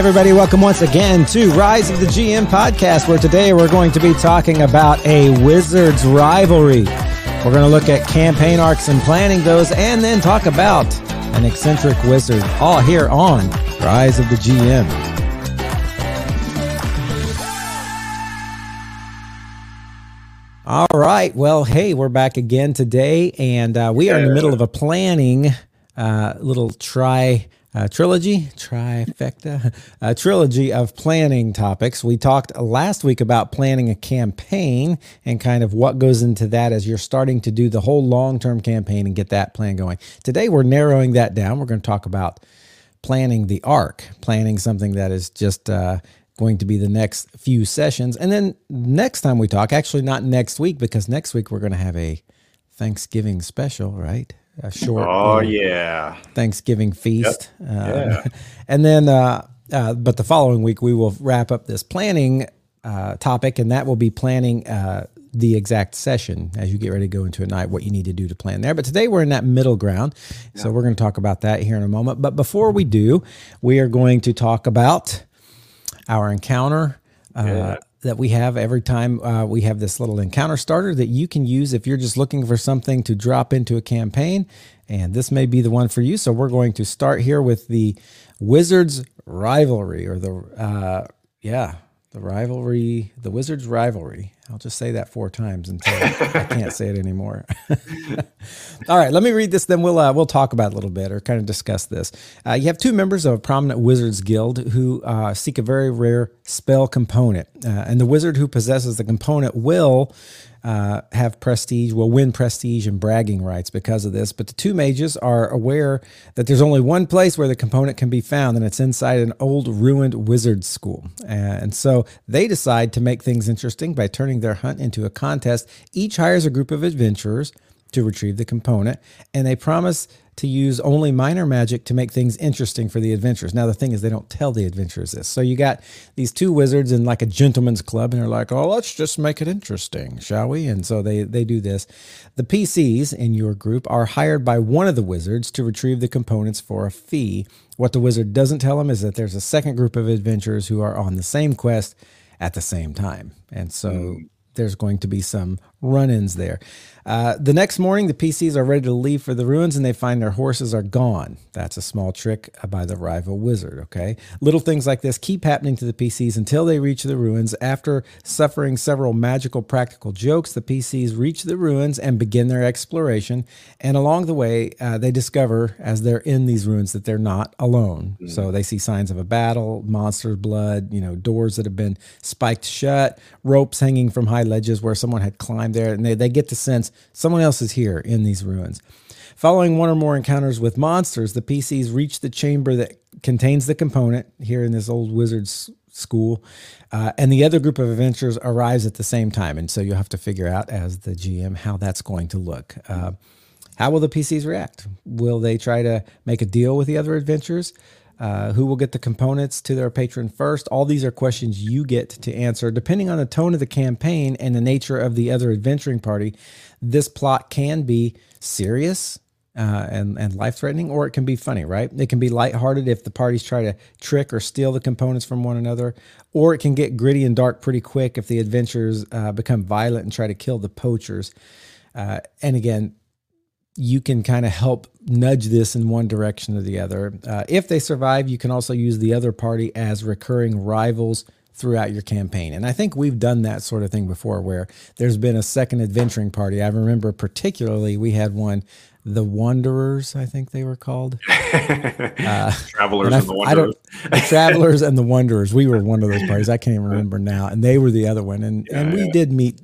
everybody. Welcome once again to Rise of the GM podcast, where today we're going to be talking about a Wizards rivalry. We're going to look at campaign arcs and planning those, and then talk about an eccentric wizard, all here on Rise of the GM. All right. Well, hey, we're back again today, and uh, we are in the middle of a planning uh, little try uh, trilogy, trifecta, a trilogy of planning topics. We talked last week about planning a campaign and kind of what goes into that as you're starting to do the whole long term campaign and get that plan going. Today, we're narrowing that down. We're going to talk about planning the arc, planning something that is just uh, going to be the next few sessions. And then next time we talk, actually, not next week, because next week we're going to have a Thanksgiving special, right? A short. Oh yeah, Thanksgiving feast. Yep. Uh, yeah. and then, uh, uh, but the following week we will wrap up this planning uh, topic, and that will be planning uh, the exact session as you get ready to go into a night. What you need to do to plan there. But today we're in that middle ground, yeah. so we're going to talk about that here in a moment. But before we do, we are going to talk about our encounter. Yeah that we have every time uh, we have this little encounter starter that you can use if you're just looking for something to drop into a campaign. And this may be the one for you. So we're going to start here with the Wizards rivalry or the, uh, yeah, the rivalry, the Wizards rivalry. I'll just say that four times until I can't say it anymore. All right, let me read this. Then we'll uh, we'll talk about it a little bit or kind of discuss this. Uh, you have two members of a prominent Wizards guild who uh, seek a very rare spell component, uh, and the wizard who possesses the component will uh, have prestige, will win prestige and bragging rights because of this. But the two mages are aware that there's only one place where the component can be found, and it's inside an old ruined wizard school. And so they decide to make things interesting by turning their hunt into a contest. Each hires a group of adventurers to retrieve the component, and they promise to use only minor magic to make things interesting for the adventurers. Now, the thing is, they don't tell the adventurers this. So you got these two wizards in like a gentleman's club, and they're like, oh, let's just make it interesting, shall we? And so they, they do this. The PCs in your group are hired by one of the wizards to retrieve the components for a fee. What the wizard doesn't tell them is that there's a second group of adventurers who are on the same quest at the same time. And so. Mm there's going to be some run ins there. Uh, the next morning, the PCs are ready to leave for the ruins and they find their horses are gone. That's a small trick by the rival wizard, okay? Little things like this keep happening to the PCs until they reach the ruins. After suffering several magical practical jokes, the PCs reach the ruins and begin their exploration. And along the way, uh, they discover as they're in these ruins that they're not alone. Mm-hmm. So they see signs of a battle, monsters' blood, you know, doors that have been spiked shut, ropes hanging from high ledges where someone had climbed there. And they, they get the sense someone else is here in these ruins. Following one or more encounters with monsters, the PCs reach the chamber that contains the component here in this old wizard's school, uh, and the other group of adventurers arrives at the same time. And so you'll have to figure out, as the GM, how that's going to look. Uh, how will the PCs react? Will they try to make a deal with the other adventurers? Uh, who will get the components to their patron first? All these are questions you get to answer. Depending on the tone of the campaign and the nature of the other adventuring party, this plot can be serious uh, and, and life threatening, or it can be funny, right? It can be lighthearted if the parties try to trick or steal the components from one another, or it can get gritty and dark pretty quick if the adventurers uh, become violent and try to kill the poachers. Uh, and again, you can kind of help nudge this in one direction or the other. Uh, if they survive, you can also use the other party as recurring rivals throughout your campaign. And I think we've done that sort of thing before where there's been a second adventuring party. I remember particularly we had one, the Wanderers, I think they were called. Uh, travelers and, I, and the Wanderers. the Travelers and the Wanderers. We were one of those parties. I can't even remember now. And they were the other one. And, yeah, and we yeah. did meet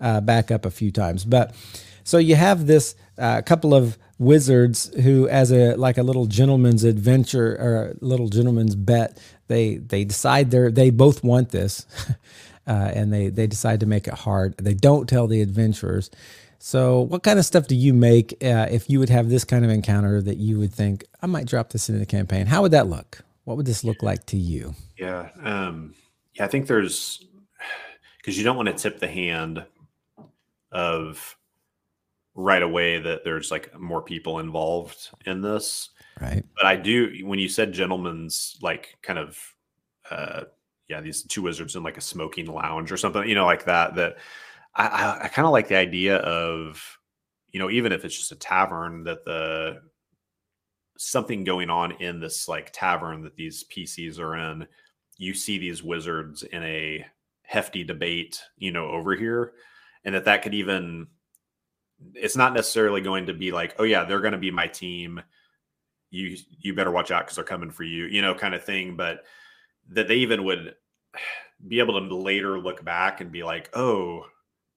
uh, back up a few times. But so you have this a couple of wizards who, as a like a little gentleman's adventure or a little gentleman's bet, they they decide they they both want this, uh, and they they decide to make it hard. They don't tell the adventurers. So, what kind of stuff do you make uh, if you would have this kind of encounter that you would think I might drop this into the campaign? How would that look? What would this look like to you? Yeah, um, yeah, I think there's because you don't want to tip the hand of right away that there's like more people involved in this. Right. But I do when you said gentlemen's like kind of uh, yeah, these two wizards in like a smoking lounge or something, you know, like that. That I, I, I kind of like the idea of, you know, even if it's just a tavern, that the something going on in this like tavern that these PCs are in. You see these wizards in a hefty debate, you know, over here, and that that could even. It's not necessarily going to be like, oh yeah, they're going to be my team. You you better watch out because they're coming for you, you know, kind of thing. But that they even would be able to later look back and be like, oh,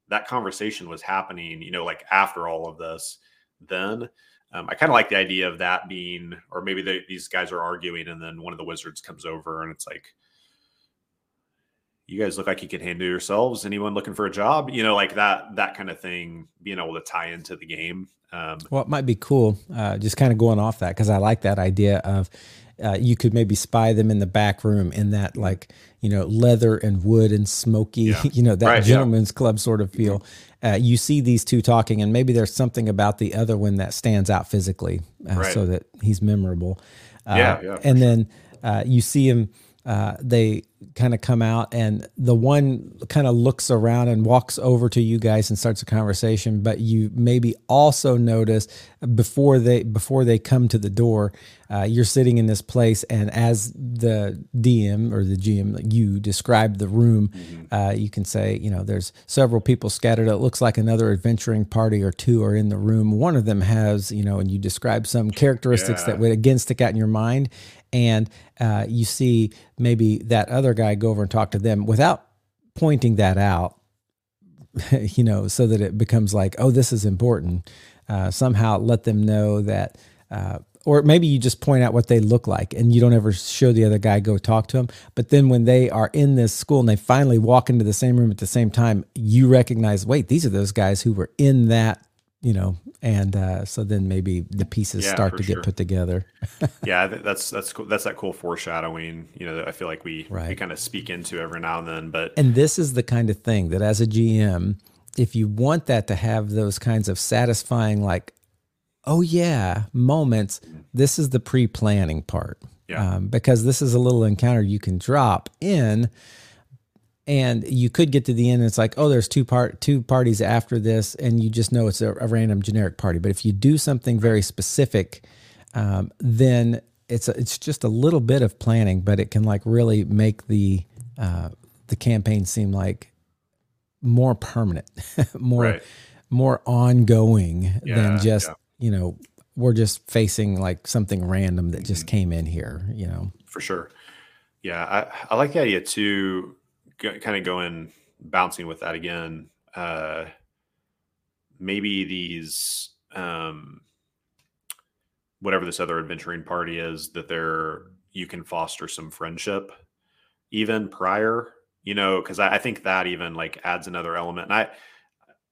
that conversation was happening, you know, like after all of this, then um, I kind of like the idea of that being, or maybe they, these guys are arguing and then one of the wizards comes over and it's like, you guys look like you can handle yourselves. Anyone looking for a job? You know, like that, that kind of thing, being able to tie into the game. Um, well, it might be cool, uh, just kind of going off that because I like that idea of uh, you could maybe spy them in the back room in that like you know leather and wood and smoky yeah. you know that right, gentleman's yeah. club sort of feel uh, you see these two talking and maybe there's something about the other one that stands out physically uh, right. so that he's memorable uh, yeah, yeah and sure. then uh, you see him uh, they kind of come out and the one kind of looks around and walks over to you guys and starts a conversation but you maybe also notice before they before they come to the door uh, you're sitting in this place and as the dm or the gm you describe the room mm-hmm. uh, you can say you know there's several people scattered it looks like another adventuring party or two are in the room one of them has you know and you describe some characteristics yeah. that would again stick out in your mind and uh, you see maybe that other guy go over and talk to them without pointing that out, you know, so that it becomes like, oh, this is important. Uh, somehow let them know that, uh, or maybe you just point out what they look like and you don't ever show the other guy go talk to them. But then when they are in this school and they finally walk into the same room at the same time, you recognize, wait, these are those guys who were in that you know, and uh, so then maybe the pieces yeah, start to sure. get put together. yeah, that's that's cool. That's that cool foreshadowing. You know, I feel like we right. we kind of speak into every now and then. But and this is the kind of thing that as a GM, if you want that to have those kinds of satisfying, like, oh yeah, moments, mm-hmm. this is the pre-planning part. Yeah. Um, because this is a little encounter you can drop in and you could get to the end and it's like oh there's two part two parties after this and you just know it's a, a random generic party but if you do something very specific um, then it's a, it's just a little bit of planning but it can like really make the uh, the campaign seem like more permanent more right. more ongoing yeah, than just yeah. you know we're just facing like something random that just mm-hmm. came in here you know for sure yeah i, I like the idea too kind of going bouncing with that again. Uh, maybe these um, whatever this other adventuring party is that there you can foster some friendship even prior you know because I, I, think that even like adds another element and i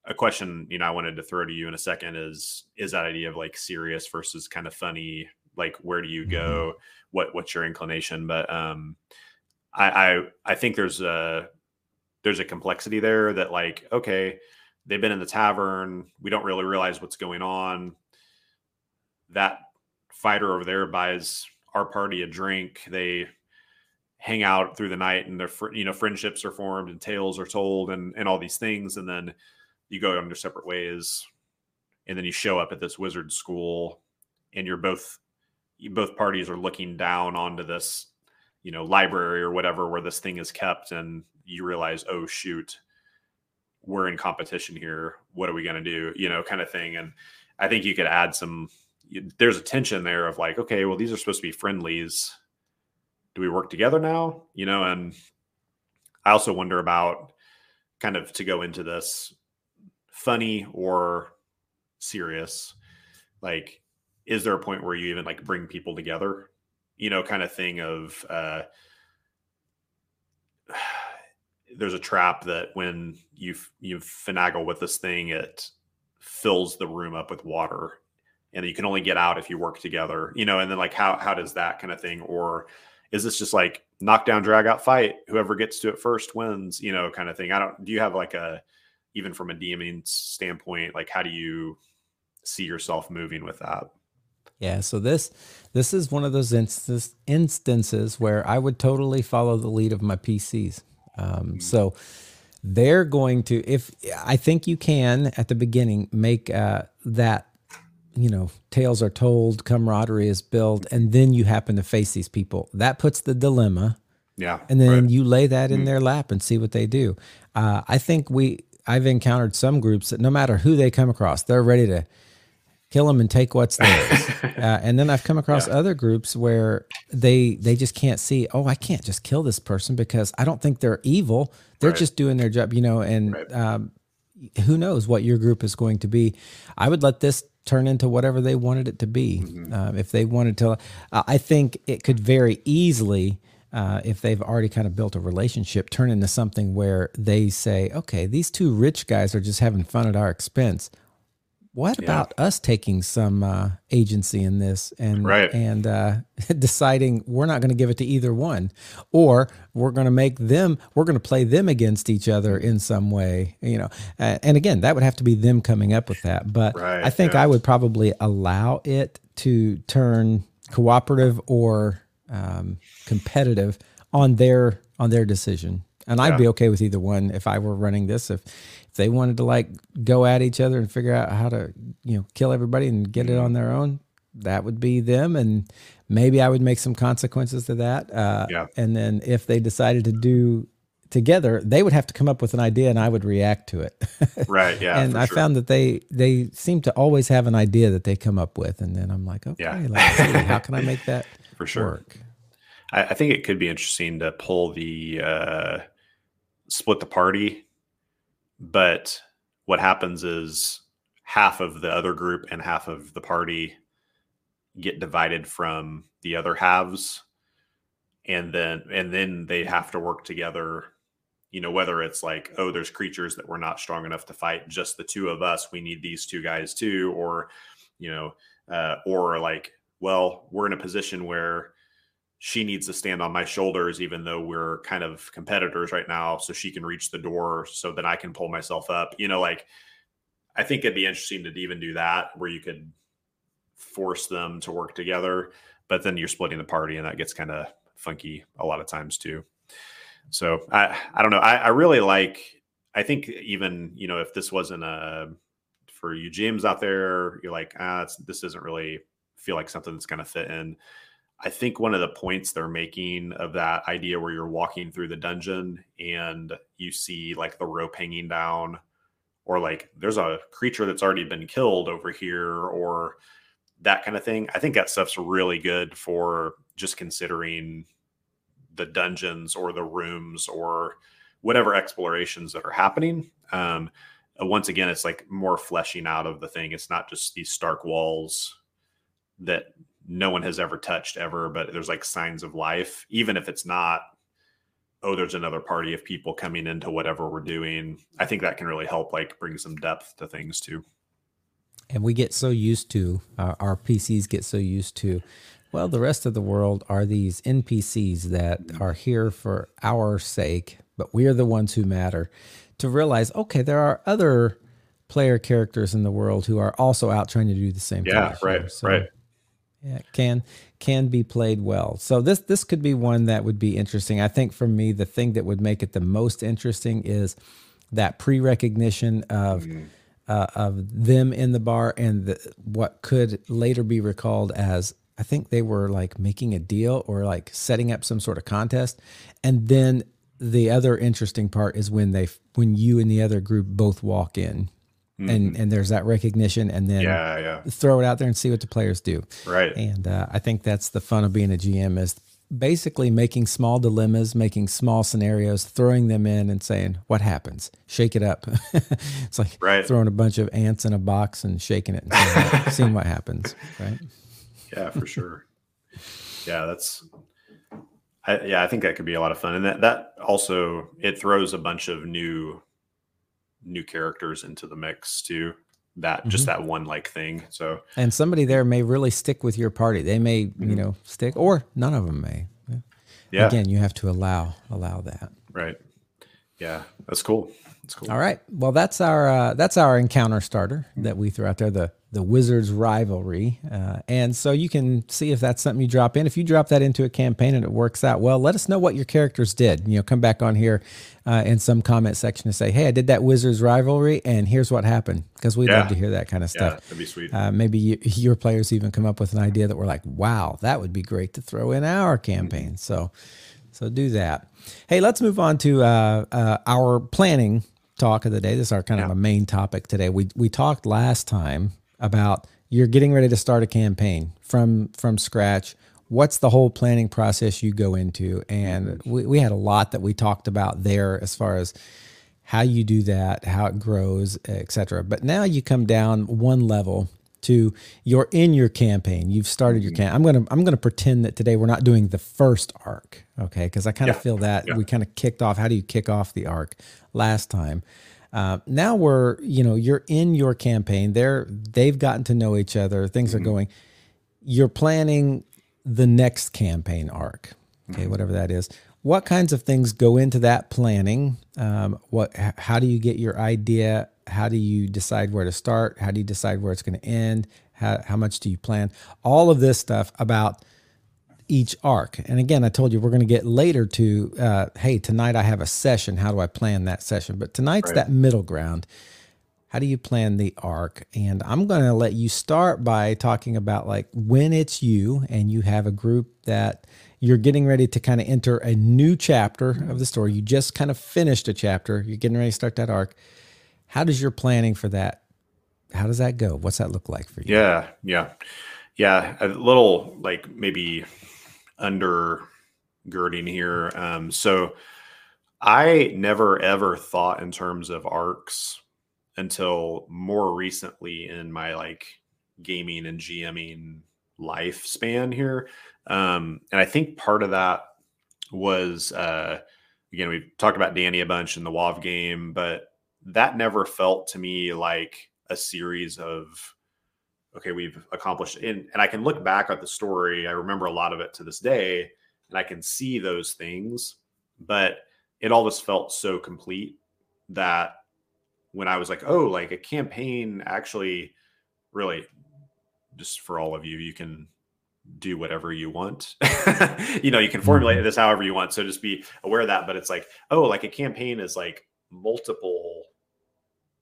a question you know i wanted to throw to you in a second is is that idea of like serious versus kind of funny like where do you go mm-hmm. what what's your inclination but um I, I I think there's a there's a complexity there that like okay they've been in the tavern. We don't really realize what's going on. That fighter over there buys our party a drink. They hang out through the night and their you know friendships are formed and tales are told and and all these things. And then you go on your separate ways. And then you show up at this wizard school and you're both both parties are looking down onto this you know library or whatever where this thing is kept and you realize oh shoot we're in competition here. What are we going to do? You know kind of thing and i think you could add some there's a tension there of like okay well these are supposed to be friendlies. Do we work together now? You know and i also wonder about kind of to go into this funny or serious like is there a point where you even like bring people together you know, kind of thing of uh, there's a trap that when you you finagle with this thing, it fills the room up with water, and you can only get out if you work together. You know, and then like how how does that kind of thing, or is this just like knockdown drag out fight? Whoever gets to it first wins. You know, kind of thing. I don't. Do you have like a even from a DMing standpoint, like how do you see yourself moving with that? Yeah. So this this is one of those instances instances where I would totally follow the lead of my PCs. Um, so they're going to if I think you can at the beginning make uh, that you know tales are told, camaraderie is built, and then you happen to face these people. That puts the dilemma. Yeah. And then right. you lay that in mm their lap and see what they do. Uh, I think we I've encountered some groups that no matter who they come across, they're ready to kill them and take what's theirs. uh, and then I've come across yeah. other groups where they they just can't see. Oh, I can't just kill this person because I don't think they're evil. They're right. just doing their job, you know. And right. um, who knows what your group is going to be? I would let this turn into whatever they wanted it to be. Mm-hmm. Uh, if they wanted to, uh, I think it could very easily. Uh, if they've already kind of built a relationship, turn into something where they say, okay, these two rich guys are just having fun at our expense what yeah. about us taking some uh, agency in this and right. and uh, deciding we're not going to give it to either one, or we're going to make them we're going to play them against each other in some way, you know? Uh, and again, that would have to be them coming up with that. But right, I think yeah. I would probably allow it to turn cooperative or um, competitive on their on their decision. And I'd yeah. be okay with either one if I were running this. If if they wanted to like go at each other and figure out how to you know kill everybody and get it on their own, that would be them. And maybe I would make some consequences to that. Uh, yeah. And then if they decided to do together, they would have to come up with an idea, and I would react to it. right. Yeah. and I sure. found that they they seem to always have an idea that they come up with, and then I'm like, okay, yeah. let's see, how can I make that for sure work? I, I think it could be interesting to pull the uh, split the party, but what happens is half of the other group and half of the party get divided from the other halves. And then and then they have to work together you know whether it's like oh there's creatures that we're not strong enough to fight just the two of us we need these two guys too or you know uh, or like well we're in a position where she needs to stand on my shoulders, even though we're kind of competitors right now, so she can reach the door so that I can pull myself up. You know, like I think it'd be interesting to even do that where you could force them to work together, but then you're splitting the party and that gets kind of funky a lot of times too. So I I don't know. I, I really like I think even, you know, if this wasn't a for you GMs out there, you're like, ah, this doesn't really feel like something that's gonna fit in I think one of the points they're making of that idea where you're walking through the dungeon and you see like the rope hanging down, or like there's a creature that's already been killed over here, or that kind of thing. I think that stuff's really good for just considering the dungeons or the rooms or whatever explorations that are happening. Um, uh, once again, it's like more fleshing out of the thing. It's not just these stark walls that no one has ever touched ever, but there's like signs of life, even if it's not, oh, there's another party of people coming into whatever we're doing. I think that can really help like bring some depth to things too. And we get so used to uh, our PCs get so used to, well, the rest of the world are these NPCs that are here for our sake, but we are the ones who matter. To realize, okay, there are other player characters in the world who are also out trying to do the same yeah, thing. Yeah, right, so, right yeah, can can be played well. So this this could be one that would be interesting. I think for me, the thing that would make it the most interesting is that pre recognition of mm-hmm. uh, of them in the bar and the, what could later be recalled as I think they were like making a deal or like setting up some sort of contest, and then the other interesting part is when they when you and the other group both walk in Mm-hmm. and and there's that recognition and then yeah, yeah. throw it out there and see what the players do. Right. And uh, i think that's the fun of being a gm is basically making small dilemmas making small scenarios throwing them in and saying what happens? Shake it up. It's like right. throwing a bunch of ants in a box and shaking it and seeing, seeing what happens right? Yeah for sure. Yeah that's I, yeah i think that could be a lot of fun. And that that also it throws a bunch of new new characters into the mix too. That mm-hmm. just that one like thing. So and somebody there may really stick with your party. They may mm-hmm. you know stick or none of them may. Yeah. Again you have to allow allow that. Right. Yeah that's cool. That's cool. All right. Well that's our uh, that's our encounter starter that we threw out there the the Wizards rivalry. Uh, and so you can see if that's something you drop in. If you drop that into a campaign and it works out well, let us know what your characters did. You know, come back on here uh, in some comment section and say, hey, I did that Wizards rivalry and here's what happened. Because we'd yeah. love to hear that kind of stuff. Yeah, that'd be sweet. Uh, maybe you, your players even come up with an idea that we're like, wow, that would be great to throw in our campaign. Mm-hmm. So, so do that. Hey, let's move on to uh, uh, our planning talk of the day. This is our kind yeah. of a main topic today. We we talked last time about you're getting ready to start a campaign from from scratch. What's the whole planning process you go into? And mm-hmm. we, we had a lot that we talked about there as far as how you do that how it grows etc but now you come down one level to you're in your campaign. You've started your mm-hmm. campaign i'm gonna i'm gonna pretend that today we're not doing the first arc okay? Because i kind of yeah. feel that yeah. we kind of kicked off how do you kick off the arc last time uh, now we're, you know, you're in your campaign. They're they've gotten to know each other. Things mm-hmm. are going. You're planning the next campaign arc. Okay, mm-hmm. whatever that is. What kinds of things go into that planning? Um, what? How do you get your idea? How do you decide where to start? How do you decide where it's going to end? How, how much do you plan? All of this stuff about each arc. And again, I told you we're going to get later to, uh, hey, tonight I have a session. How do I plan that session? But tonight's right. that middle ground. How do you plan the arc? And I'm going to let you start by talking about like when it's you and you have a group that you're getting ready to kind of enter a new chapter of the story. You just kind of finished a chapter. You're getting ready to start that arc. How does your planning for that? How does that go? What's that look like for you? Yeah, yeah, yeah. A little like maybe undergirding here. Um, so I never ever thought in terms of arcs until more recently in my like gaming and GMing lifespan here. Um, and I think part of that was uh, again we've talked about Danny a bunch in the WoW game, but that never felt to me like a series of okay, we've accomplished and and I can look back at the story. I remember a lot of it to this day, and I can see those things, but it always felt so complete that when I was like, oh, like a campaign actually really just for all of you, you can do whatever you want. you know, you can formulate mm-hmm. this however you want. So just be aware of that. But it's like, oh, like a campaign is like multiple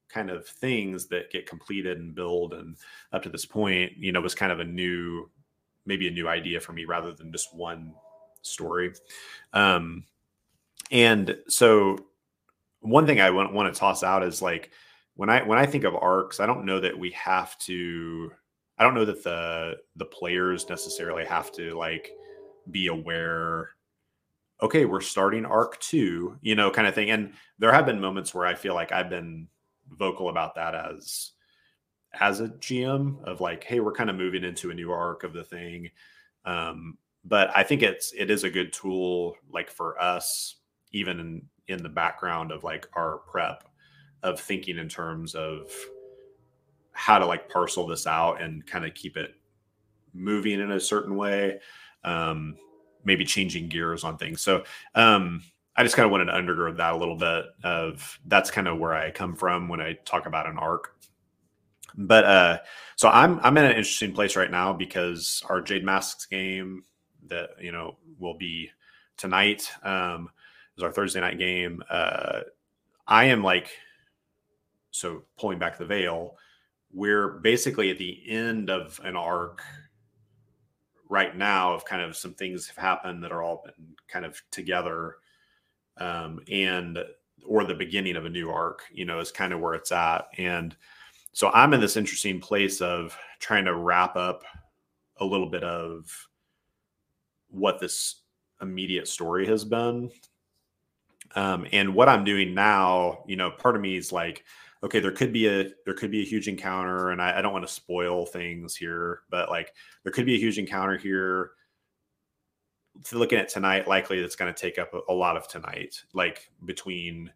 kind of things that get completed and build and up to this point you know was kind of a new maybe a new idea for me rather than just one story. Um and so one thing i want, want to toss out is like when i when i think of arcs i don't know that we have to i don't know that the the players necessarily have to like be aware okay we're starting arc two you know kind of thing. And there have been moments where i feel like i've been vocal about that as as a GM of like, hey, we're kind of moving into a new arc of the thing. Um, but I think it's it is a good tool like for us, even in in the background of like our prep of thinking in terms of how to like parcel this out and kind of keep it moving in a certain way. Um, maybe changing gears on things. So um I just kind of wanted to undergird that a little bit of that's kind of where I come from when I talk about an arc. But uh so I'm I'm in an interesting place right now because our Jade Masks game that you know will be tonight um is our Thursday night game. Uh I am like so pulling back the veil, we're basically at the end of an arc right now of kind of some things have happened that are all been kind of together um, and or the beginning of a new arc you know is kind of where it's at. And so i'm in this interesting place of trying to wrap up a little bit of what this immediate story has been. Um, and what i'm doing now you know part of me is like okay there could be a there could be a huge encounter and I, I don't want to spoil things here but like there could be a huge encounter here looking at tonight, likely it's going to take up a, a lot of tonight, like between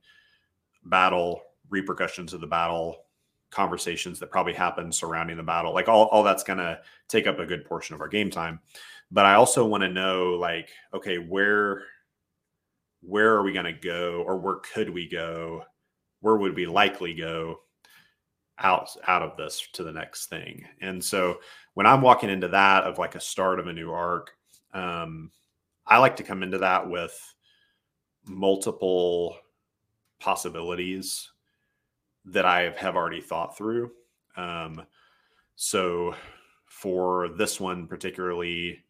battle, repercussions of the battle, conversations that probably happen surrounding the battle. Like all, all that's going to take up a good portion of our game time. But I also want to know, like, okay, where where are we going to go, or where could we go? Where would we likely go? out out of this to the next thing. And so when I'm walking into that of like a start of a new arc, um, I like to come into that with multiple possibilities that I have already thought through. Um, so for this one particularly,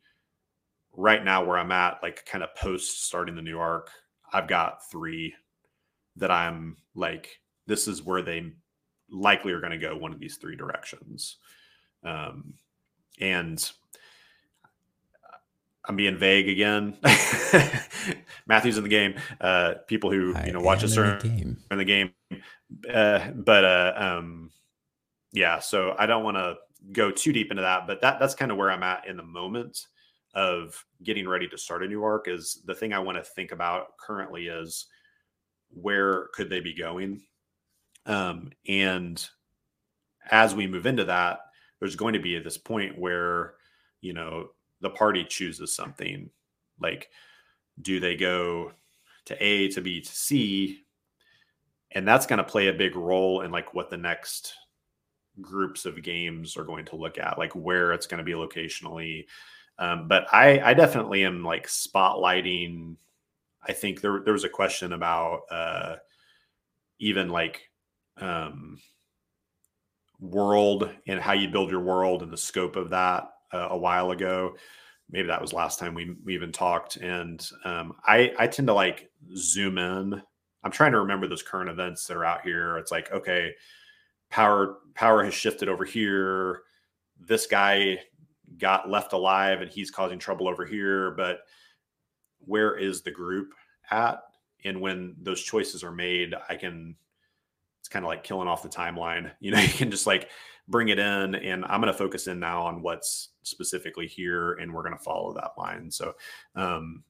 right now where I'm at, like kind of post starting the new arc, I've got three that I'm like, this is where they likely are going to go one of these three directions. Um, and I'm being vague again. Matthew's in the game. Uh, people who you know watch us game. In the game. Uh, but uh, um, yeah, so I don't want to go too deep into that, but that that's kind of where I'm at in the moment of getting ready to start a new arc. Is the thing I want to think about currently is where could they be going, um, and as we move into that, there's going to be at this point where you know the party chooses something like do they go to a to b to c? And that's going to play a big role in like what the next groups of games are going to look at like where it's going to be locationally. Um, but i i definitely am like spotlighting i think there, there was a question about uh even like um world and how you build your world and the scope of that uh, a while ago. Maybe that was last time we, we even talked. And um, I, I tend to like zoom in. I'm trying to remember those current events that are out here. It's like, okay, power power has shifted over here. This guy got left alive and he's causing trouble over here. But where is the group at? And when those choices are made, I can it's kind of like killing off the timeline. You know, you can just like bring it in and i'm going to focus in now on what's specifically here and we're going to follow that line. So um,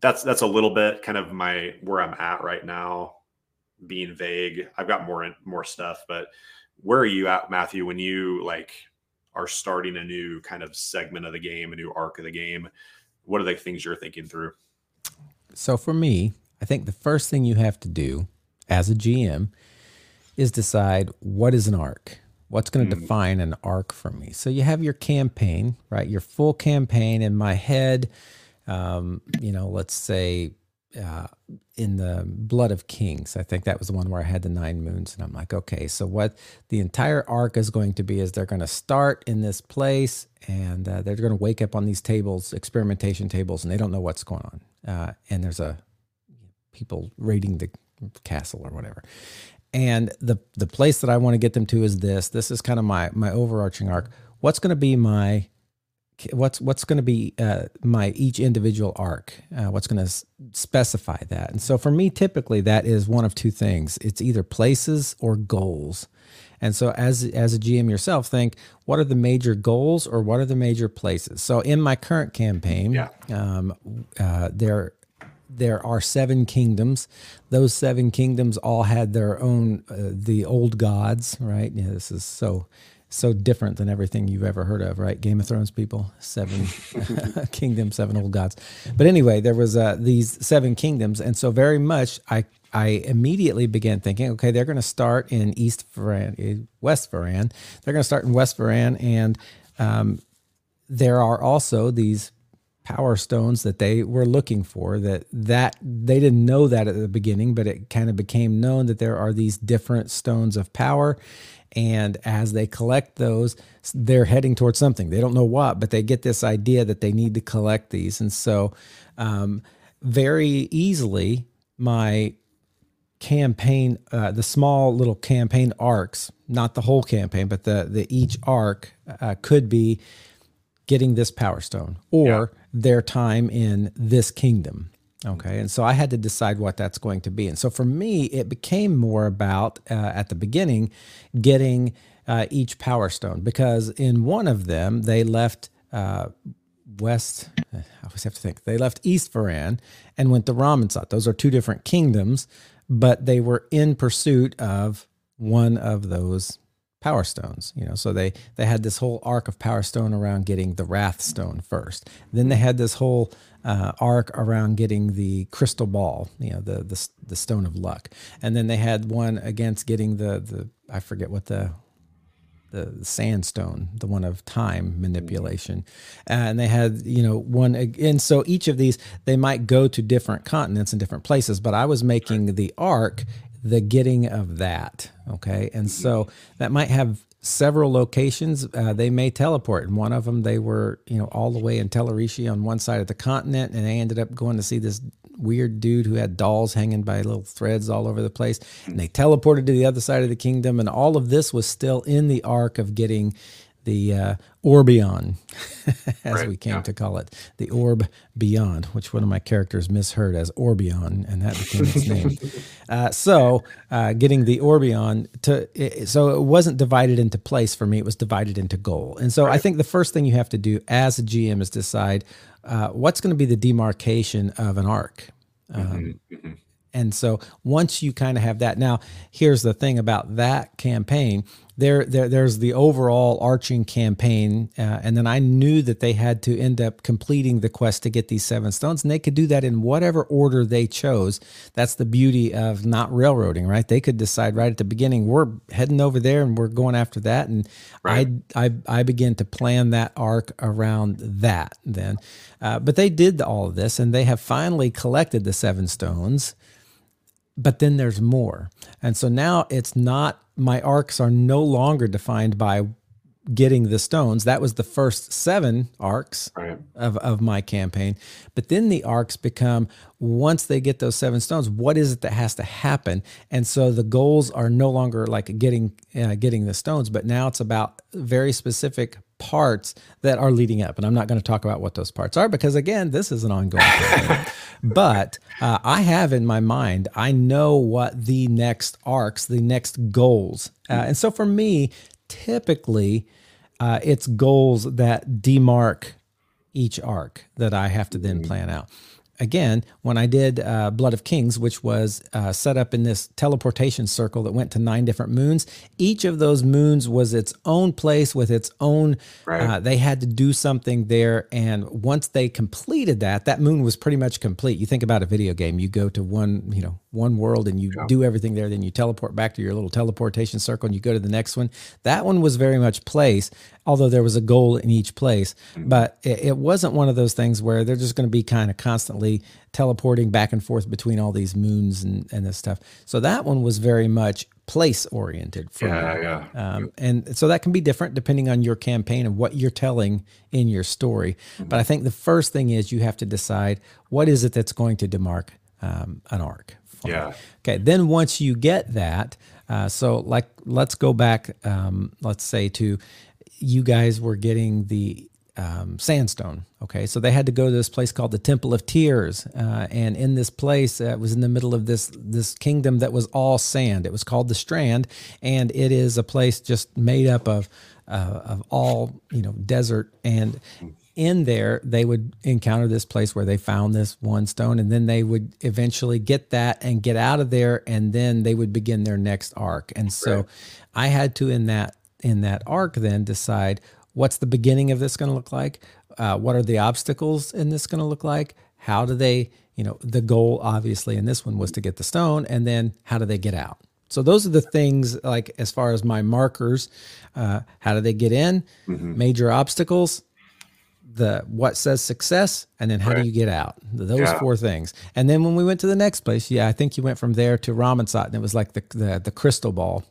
that's that's a little bit kind of my where i'm at right now being vague. I've got more more stuff but where are you at matthew when you like are starting a new kind of segment of the game a new arc of the game? What are the things you're thinking through? So for me i think the first thing you have to do as a gm is decide what is an arc What's going to mm. define an arc for me? So you have your campaign, right? Your full campaign in my head. Um, you know, let's say uh, in the Blood of Kings, I think that was the one where I had the nine moons, and I'm like, okay, so what the entire arc is going to be is they're going to start in this place, and uh, they're going to wake up on these tables, experimentation tables, and they don't know what's going on, uh, and there's a people raiding the castle or whatever and the the place that I want to get them to is this. This is kind of my my overarching arc. What's going to be my what's what's going to be uh, my each individual arc? Uh, what's going to s- specify that? And so for me, typically that is one of two things. It's either places or goals. And so as as a GM yourself, think what are the major goals or what are the major places? So in my current campaign, yeah. um, uh, there there are seven kingdoms. Those seven kingdoms all had their own, uh, the old gods, right? Yeah, this is so so different than everything you've ever heard of, right? Game of Thrones people, seven kingdoms, seven old gods. But anyway, there was uh, these seven kingdoms, and so very much I I immediately began thinking, okay, they're going to start in East Varan, eh, West Varan. They're going to start in West Varan, and um, there are also these power stones that they were looking for that that they didn't know that at the beginning but it kind of became known that there are these different stones of power. And as they collect those they're heading towards something. They don't know what but they get this idea that they need to collect these. And so um, very easily my campaign uh, the small little campaign arcs not the whole campaign but the the each arc uh, could be getting this power stone. Or yeah. Their time in this kingdom. Okay. And so I had to decide what that's going to be. And so for me, it became more about uh, at the beginning getting uh, each power stone because in one of them, they left uh, West, I always have to think, they left East Varan and went to Ramensat. Those are two different kingdoms, but they were in pursuit of one of those power stones you know so they they had this whole arc of power stone around getting the wrath stone first. Then they had this whole uh, arc around getting the crystal ball you know the, the the stone of luck. And then they had one against getting the the i forget what the the sandstone, the one of time manipulation. and they had, you know, one, and so each of these, they might go to different continents and different places, but I was making the arc the getting of that. Okay. And so that might have several locations. Uh, they may teleport. And one of them, they were, you know, all the way in Telerishi on one side of the continent. And they ended up going to see this weird dude who had dolls hanging by little threads all over the place. And they teleported to the other side of the kingdom. And all of this was still in the arc of getting the uh, Orbion, as right, we came yeah. to call it, the Orb Beyond, which one of my characters misheard as Orbion, and that became its name. Uh, so, uh, getting the Orbion to, it, so it wasn't divided into place for me; it was divided into goal. And so, right. I think the first thing you have to do as a GM is decide uh, what's going to be the demarcation of an arc. Um, mm-hmm, mm-hmm. And so, once you kind of have that, now here's the thing about that campaign there, there there's the overall arching campaign, uh, and then I knew that they had to end up completing the quest to get these seven stones, and they could do that in whatever order they chose. That's the beauty of not railroading, right? They could decide right at the beginning we're heading over there and we're going after that, and right. I I I began to plan that arc around that then. Uh, but they did all of this, and they have finally collected the seven stones but then there's more. And so now it's not, my arcs are no longer defined by getting the stones. That was the first seven arcs right. of, of my campaign. But then the arcs become once they get those seven stones, what is it that has to happen? And so the goals are no longer like getting uh, getting the stones, but now it's about very specific parts that are leading up. And I'm not going to talk about what those parts are because, again, this is an ongoing thing. but uh, I have in my mind, I know what the next arcs, the next goals. Uh, and so for me, typically, uh, it's goals that demark each arc that I have to then mm-hmm. plan out again, when I did uh, Blood of Kings, which was uh, set up in this teleportation circle that went to nine different moons, each of those moons was its own place with its own. Right. Uh, they had to do something there, and once they completed that, that moon was pretty much complete. You think about a video game; you go to one, you know, one world, and you yeah. do everything there. Then you teleport back to your little teleportation circle, and you go to the next one. That one was very much place, although there was a goal in each place. Mm-hmm. But it, it wasn't one of those things where they're just going to be kind of constantly teleporting back and forth between all these moons and, and this stuff. So that one was very much place oriented for yeah, me. Yeah. Um, and so that can be different depending on your campaign and what you're telling in your story. Mm-hmm. But I think the first thing is you have to decide what is it that's going to demark um, an arc. Yeah. Okay. Then once you get that, uh, so like let's go back, um, let's say to you guys were getting the um, sandstone. Okay, so they had to go to this place called the Temple of Tears, uh, and in this place, uh, it was in the middle of this this kingdom that was all sand. It was called the Strand, and it is a place just made up of uh, of all you know desert. And in there, they would encounter this place where they found this one stone, and then they would eventually get that and get out of there, and then they would begin their next arc. And so, right. I had to in that in that arc then decide what's the beginning of this going to look like? Uh, what are the obstacles in this going to look like? How do they you know the goal obviously in this one was to get the stone and then how do they get out? So those are the things like as far as my markers uh, how do they get in? Mm-hmm. major obstacles the what says success and then how right. do you get out? Those yeah. four things. And then when we went to the next place yeah i think you went from there to Ramensat and it was like the, the, the crystal ball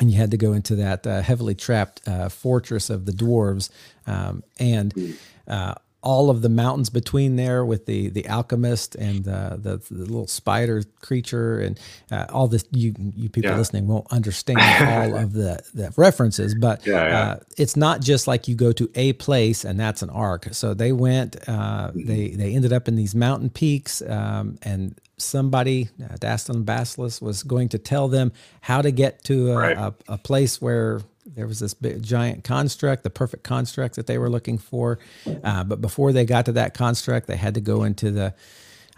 and you had to go into that uh, heavily trapped uh, fortress of the dwarves, um, and uh, all of the mountains between there with the the alchemist and uh, the, the little spider creature and uh, all this. You you people yeah. listening won't understand all of the, the references, but yeah, yeah. Uh, it's not just like you go to a place and that's an arc. So they went. Mm-hmm. They they ended up in these mountain peaks, um, and somebody, uh, Dastan Basilisk, was going to tell them how to get to a, right. a, a place where there was this big, giant construct, the perfect construct that they were looking for. Uh, but before they got to that construct, they had to go into the,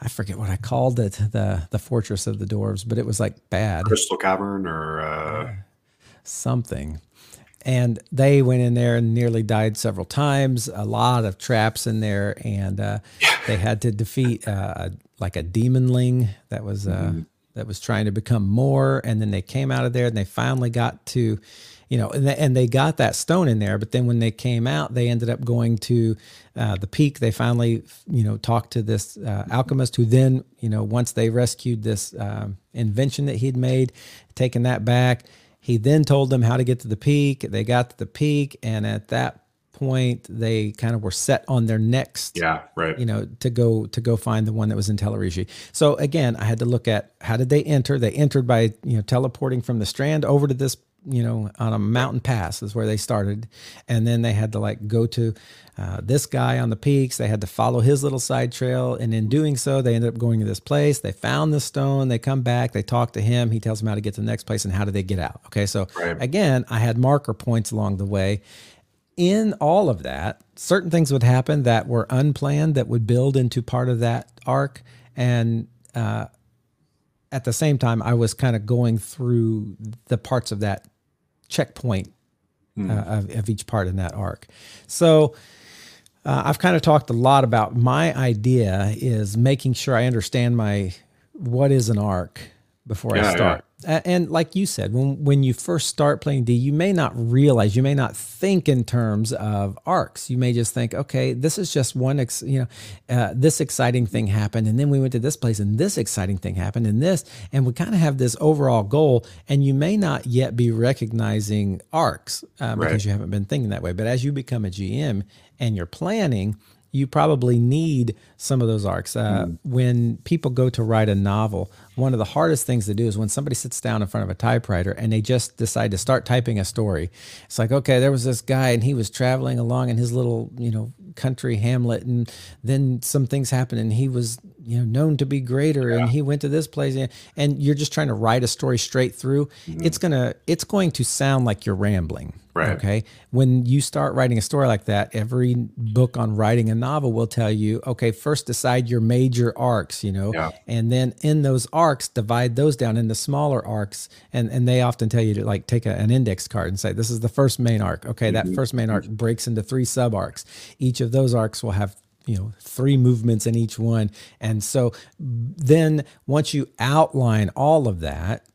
I forget what I called it, the the fortress of the dwarves, but it was like bad crystal cavern or uh... something. And they went in there and nearly died several times. A lot of traps in there, and uh, they had to defeat uh, like a demonling that was uh, mm-hmm. that was trying to become more. And then they came out of there, and they finally got to, you know, and they, and they got that stone in there. But then when they came out, they ended up going to uh, the peak. They finally, you know, talked to this uh, alchemist who then, you know, once they rescued this um, invention that he'd made, taken that back he then told them how to get to the peak. They got to the peak, and at that point, they kind of were set on their next. Yeah, right. You know, to go to go find the one that was in Telerishi. So again, I had to look at how did they enter. They entered by you know teleporting from the Strand over to this you know, on a mountain pass is where they started. And then they had to like go to uh, this guy on the peaks. They had to follow his little side trail. And in doing so, they ended up going to this place. They found the stone. They come back. They talk to him. He tells them how to get to the next place and how do they get out. Okay. So right. again, I had marker points along the way. In all of that, certain things would happen that were unplanned that would build into part of that arc. And, uh, at the same time, I was kind of going through the parts of that checkpoint mm. uh, of, of, each part in that arc. So uh, I've kind of talked a lot about my idea is making sure I understand my what is an arc before yeah, I start. Yeah. And like you said, when when you first start playing D, you may not realize, you may not think in terms of arcs. You may just think, okay, this is just one, ex- you know, uh, this exciting thing happened, and then we went to this place, and this exciting thing happened, and this, and we kind of have this overall goal, and you may not yet be recognizing arcs uh, because right. you haven't been thinking that way. But as you become a GM and you're planning, you probably need some of those arcs. Uh, mm. When people go to write a novel, one of the hardest things to do is when somebody sits down in front of a typewriter and they just decide to start typing a story. It's like, okay, there was this guy and he was traveling along in his little, you know, country hamlet, and then some things happened and he was, you know, known to be greater yeah. and he went to this place and you're just trying to write a story straight through. Mm. It's gonna, it's going to sound like you're rambling. Right. Okay. When you start writing a story like that, every book on writing a novel will tell you, okay, first decide your major arcs, you know, yeah. and then in those arcs, divide those down into smaller arcs. And, and they often tell you to like take a, an index card and say, this is the first main arc. Okay. Mm-hmm. That first main arc breaks into three sub arcs. Each of those arcs will have you know three movements in each one and so then once you outline all of that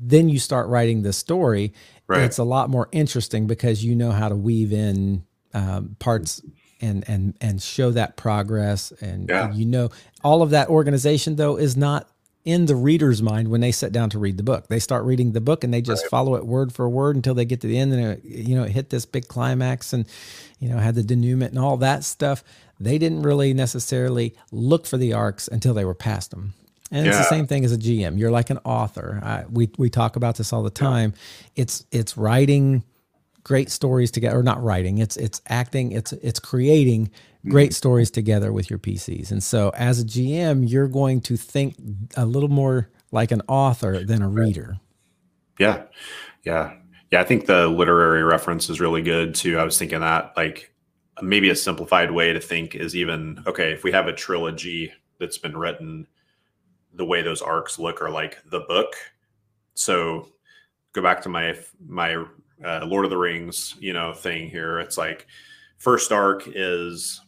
then you start writing the story right. it's a lot more interesting because you know how to weave in um, parts and and and show that progress and, yeah. and you know all of that organization though is not in the reader's mind when they sit down to read the book. They start reading the book and they just right. follow it word for word until they get to the end and it, you know it hit this big climax and you know had the denouement and all that stuff. They didn't really necessarily look for the arcs until they were past them. And yeah. it's the same thing as a GM. You're like an author. I, we we talk about this all the time. Yeah. It's it's writing great stories together, or not writing. It's it's acting. It's it's creating great mm-hmm. stories together with your PCs. And so, as a GM, you're going to think a little more like an author than a reader. Yeah, yeah, yeah. I think the literary reference is really good too. I was thinking that like maybe a simplified way to think is even okay if we have a trilogy that's been written the way those arcs look are like the book. So go back to my my uh, Lord of the Rings, you know, thing here. It's like first arc is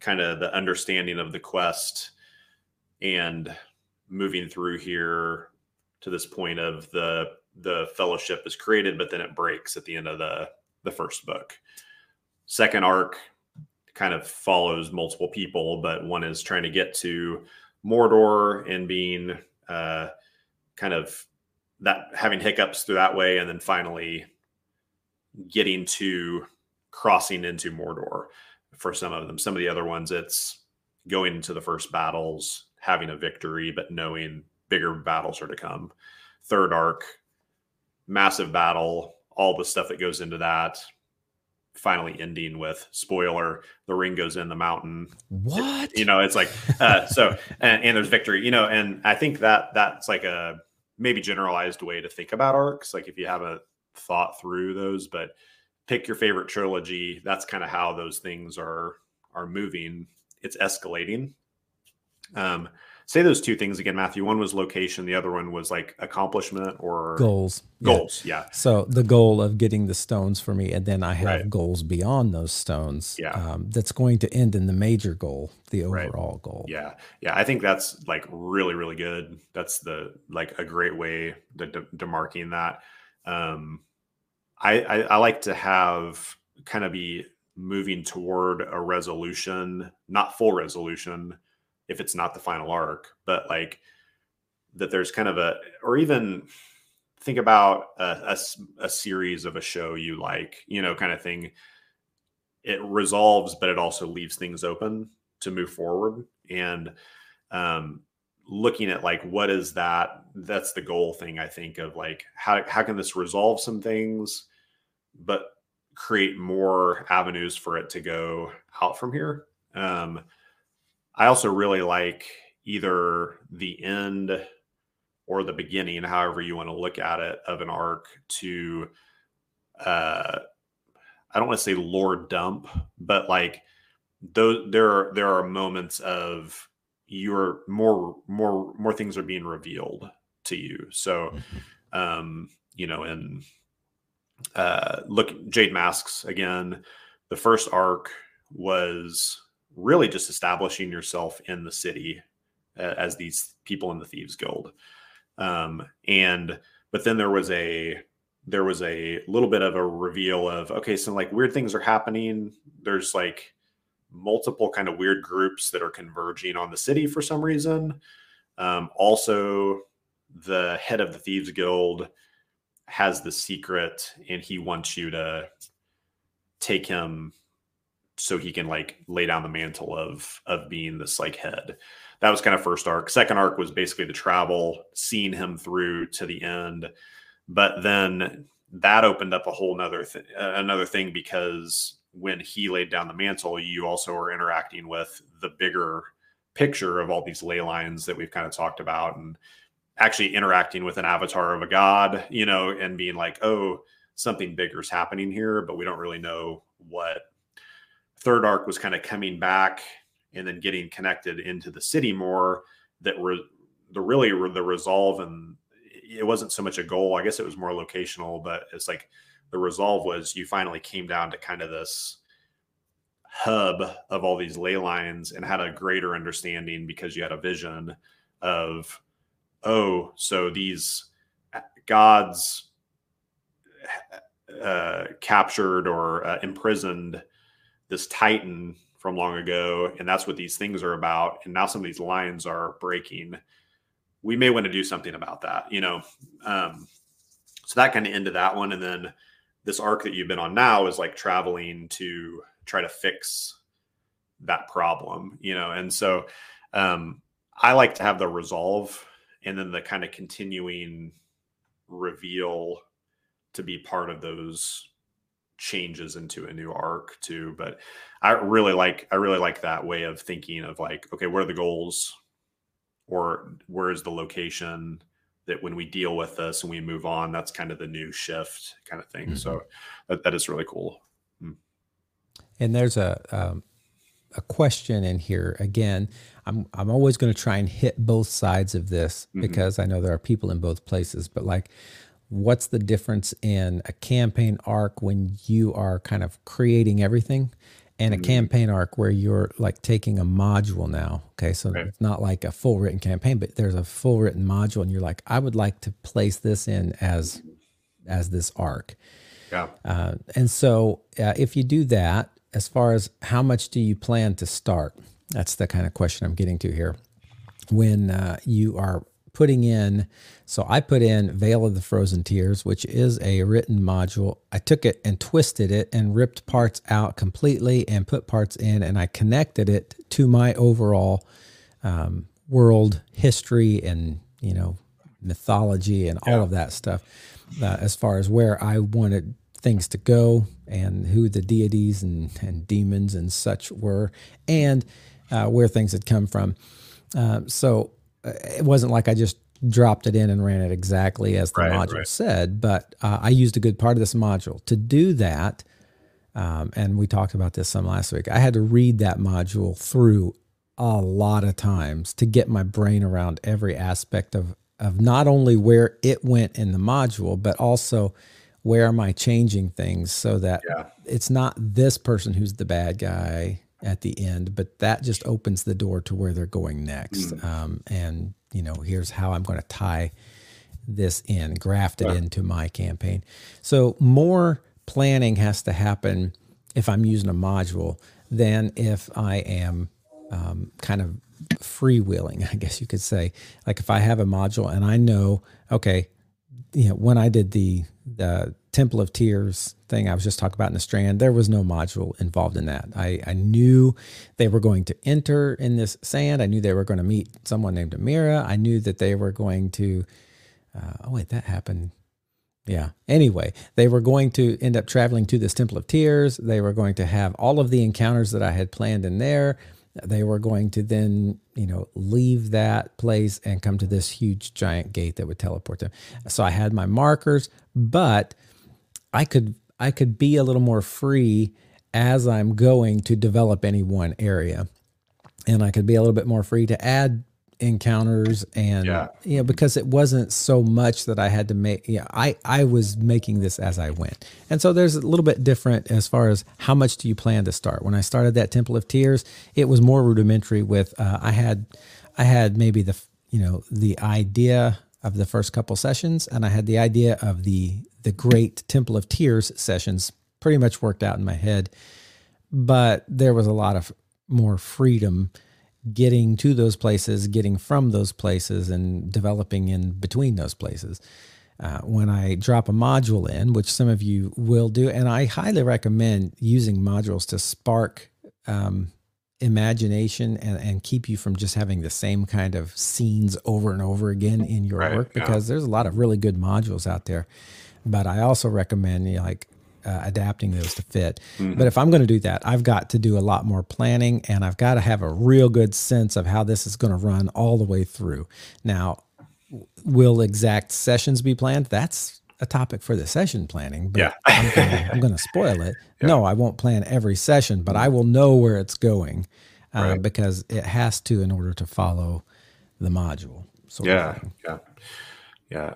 kind of the understanding of the quest and moving through here to this point of the the fellowship is created, but then it breaks at the end of the the first book. Second arc kind of follows multiple people, but one is trying to get to Mordor and being uh, kind of that having hiccups through that way, and then finally getting to crossing into Mordor for some of them. Some of the other ones, it's going into the first battles, having a victory, but knowing bigger battles are to come. Third arc, massive battle, all the stuff that goes into that, finally ending with spoiler the ring goes in the mountain. What? It, you know it's like uh so and, and, there's victory you know and i think that that's like a maybe generalized way to think about arcs like if you haven't thought through those but pick your favorite trilogy that's kind of how those things are are moving. It's escalating um say those two things again, Matthew. One was location, the other one was like accomplishment or goals. Goals, yeah. yeah. So the goal of getting the stones for me, and then I have right. goals beyond those stones. Yeah. Um, that's going to end in the major goal, the overall right. goal. Yeah, yeah. I think that's like really, really good. That's the like a great way to de- demarking that. Um, I, I I like to have kind of be moving toward a resolution, not full resolution if it's not the final arc, but like that there's kind of a, or even think about a, a, a series of a show you like, you know, kind of thing. It resolves, but it also leaves things open to move forward. And um, looking at like what is that? That's the goal thing. I think of like how how can this resolve some things, but create more avenues for it to go out from here. Um, I also really like either the end or the beginning, however you want to look at it, of an arc to, uh, I don't want to say lore dump, but like those there are there are moments of you're more more more things are being revealed to you. So, mm-hmm. um, you know, and uh, look, Jade Masks again. The first arc was really just establishing yourself in the city as these people in the Thieves Guild. Um, and but then there was a there was a little bit of a reveal of okay, so like weird things are happening. There's like multiple kind of weird groups that are converging on the city for some reason. Um, also, the head of the Thieves Guild has the secret and he wants you to take him so he can like lay down the mantle of of being this like head that was kind of first arc second arc was basically the travel seeing him through to the end but then that opened up a whole nother another thing because when he laid down the mantle you also are interacting with the bigger picture of all these ley lines that we've kind of talked about and actually interacting with an avatar of a god, you know, and being like, oh, something bigger is happening here, but we don't really know what. Third arc was kind of coming back and then getting connected into the city more. That were the really the resolve and it wasn't so much a goal. I guess it was more locational, but it's like the resolve was you finally came down to kind of this hub of all these ley lines and had a greater understanding because you had a vision of oh, so these gods uh, captured or uh, imprisoned this titan from long ago, and that's what these things are about. And now some of these lines are breaking. We may want to do something about that, you know. Um, so that kind of ended that one, and then this arc that you've been on now is like traveling to try to fix that problem, you know. And so um, I like to have the resolve and then the kind of continuing reveal to be part of those changes into a new arc too but i really like i really like that way of thinking of like okay what are the goals or where is the location that when we deal with this and we move on that's kind of the new shift kind of thing mm-hmm. so that, that is really cool mm. and there's a um, a question in here again. I'm I'm always going to try and hit both sides of this mm-hmm. because I know there are people in both places. But like, what's the difference in a campaign arc when you are kind of creating everything, and mm-hmm. a campaign arc where you're like taking a module now? Okay, so right. it's not like a full written campaign, but there's a full written module, and you're like, I would like to place this in as as this arc. Yeah. Uh, and so uh, if you do that, as far as how much do you plan to start? That's the kind of question I'm getting to here. When uh, you are putting in, so I put in Veil of the Frozen Tears, which is a written module. I took it and twisted it and ripped parts out completely and put parts in, and I connected it to my overall um, world history and you know mythology and all yeah. of that stuff. Uh, as far as where I wanted things to go and who the deities and, and demons and such were, and uh, where things had come from. Uh, so it wasn't like I just dropped it in and ran it exactly as the right, module right. said, but uh, I used a good part of this module. To do that, um, and we talked about this some last week, I had to read that module through a lot of times to get my brain around every aspect of of not only where it went in the module, but also where am I changing things so that yeah. it's not this person who's the bad guy at the end, but that just opens the door to where they're going next. Mm. Um, and you know, here's how I'm going to tie this in, graft it into my campaign. So more planning has to happen if I'm using a module than if I am um, kind of freewheeling, I guess you could say. Like if I have a module and I know, okay, you know, when I did the the Temple of Tears thing I was just talking about in the Strand, there was no module involved in that. I, I knew they were going to enter in this sand. I knew they were going to meet someone named Amira. I knew that they were going to. Uh, oh wait, that happened. Yeah. Anyway, they were going to end up traveling to this Temple of Tears. They were going to have all of the encounters that I had planned in there. They were going to then, you know, leave that place and come to this huge giant gate that would teleport them. So I had my markers, but I could I could be a little more free as I'm going to develop any one area. And I could be a little bit more free to add encounters and yeah. you know because it wasn't so much that I had to make yeah I I was making this as I went and so there's a little bit different as far as how much do you plan to start when I started that Temple of Tears it was more rudimentary with uh, I had I had maybe the you know the idea of the first couple sessions and I had the idea of the the great Temple of Tears sessions pretty much worked out in my head but there was a lot of more freedom getting to those places, getting from those places, and developing in between those places. Uh, when I drop a module in, which some of you will do, and I highly recommend using modules to spark um, imagination and, and keep you from just having the same kind of scenes over and over again in your right, work because yeah. there's a lot of really good modules out there. But I also recommend you know, like uh, adapting those to fit. Mm-hmm. But if I'm going to do that, I've got to do a lot more planning and I've got to have a real good sense of how this is going to run all the way through. Now, will exact sessions be planned? That's a topic for the session planning, but yeah. I'm going to spoil it. Yeah. No, I won't plan every session, but I will know where it's going uh, right. because it has to in order to follow the module. yeah, yeah, yeah.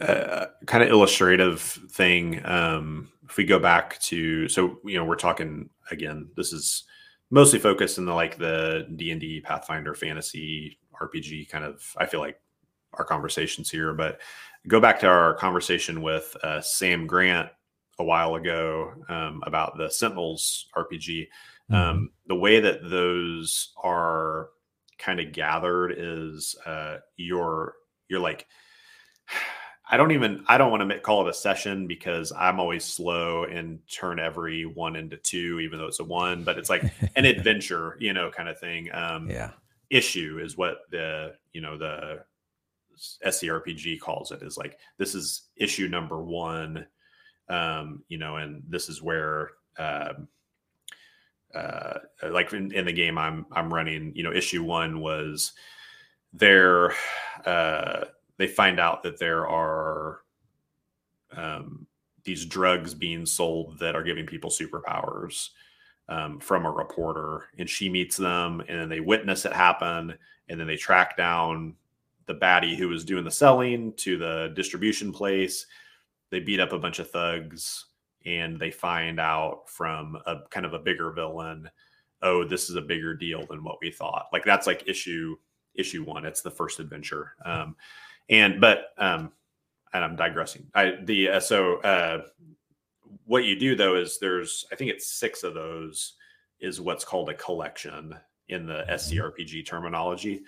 Uh, kind of illustrative thing. Um, if we go back to so you know we're talking again this is mostly focused in the like the d&d pathfinder fantasy rpg kind of i feel like our conversations here but go back to our conversation with uh, sam grant a while ago um, about the sentinels rpg mm-hmm. um, the way that those are kind of gathered is uh, you're you're like I don't even I don't want to call it a session because I'm always slow and turn every one into two, even though it's a one. But it's like an adventure, you know, kind of thing. Um, yeah. Issue is what the you know the SCRPG calls it. Is like this is issue number one, um, you know, and this is where. Um, uh, like in, in the game I'm I'm running, you know, issue one was there uh they find out that there are um, these drugs being sold that are giving people superpowers um, from a reporter, and she meets them, and then they witness it happen, and then they track down the baddie who was doing the selling to the distribution place. They beat up a bunch of thugs, and they find out from a kind of a bigger villain, oh, this is a bigger deal than what we thought. Like that's like issue issue one. It's the first adventure. Um, and but um, and I'm digressing. I the uh, so uh, what you do though is there's I think it's six of those is what's called a collection in the mm-hmm. SCRPG terminology,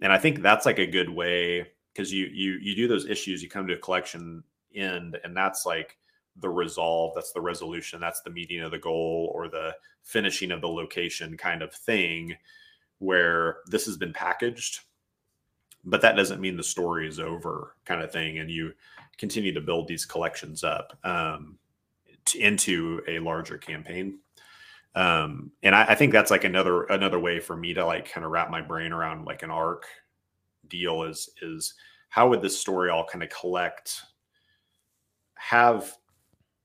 and I think that's like a good way because you you you do those issues, you come to a collection end, and that's like the resolve, that's the resolution, that's the meeting of the goal or the finishing of the location kind of thing, where this has been packaged but that doesn't mean the story is over kind of thing and you continue to build these collections up um, t- into a larger campaign um, and I, I, think that's like another another way for me to like kind of wrap my brain around like an arc deal is is how would this story all kind of collect have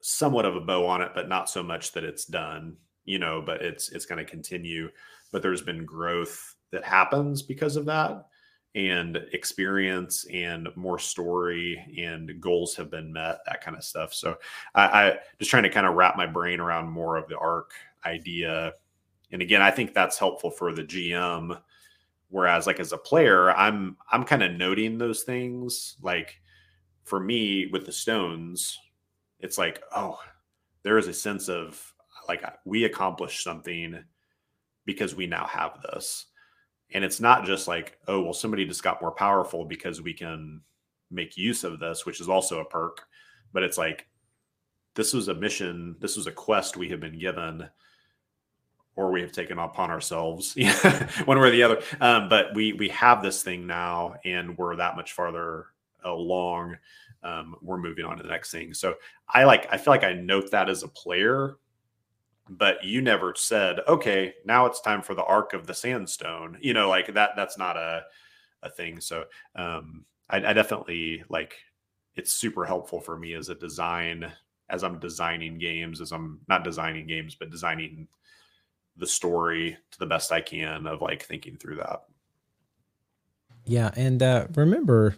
somewhat of a bow on it but not so much that it's done you know, but it's it's going to continue. But there's been growth that happens because of that and experience and more story and goals have been met that kind of stuff. So I, I just trying to kind of wrap my brain around more of the arc idea. And again i think that's helpful for the gm whereas like as a player i'm i'm kind of noting those things. Like for me with the stones it's like oh there is a sense of like we accomplished something because we now have this and it's not just like, oh, well, somebody just got more powerful because we can make use of this, which is also a perk. But it's like, this was a mission, this was a quest we have been given, or we have taken upon ourselves, one way or the other. Um, but we we have this thing now, and we're that much farther along. Um, we're moving on to the next thing. So I like, I feel like I note that as a player but you never said, okay, now it's time for the arc of the sandstone. You know, like that, that's not a, a thing. So, um, I, I definitely like, it's super helpful for me as a design, as I'm designing games, as I'm not designing games, but designing the story to the best I can of like thinking through that. Yeah. And, uh, remember,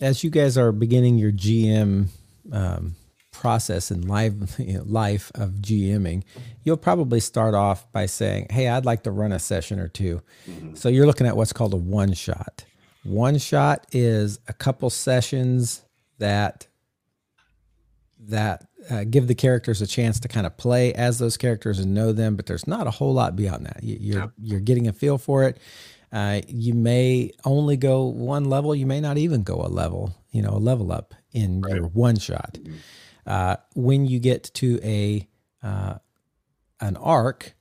as you guys are beginning your GM, um, process and life, you know, life of GMing, you'll probably start off by saying, Hey, I'd like to run a session or 2 mm-hmm. So you're looking at what's called a one shot. One shot is a couple sessions that that uh, give the characters a chance to kind of play as those characters and know them, but there's not a whole lot beyond that. You, are yeah. you're getting a feel for it. Uh, you may only go one level. You may not even go a level. You know, a level up in right. your one shot. Mm-hmm. Uh, when you get to a uh, an arc,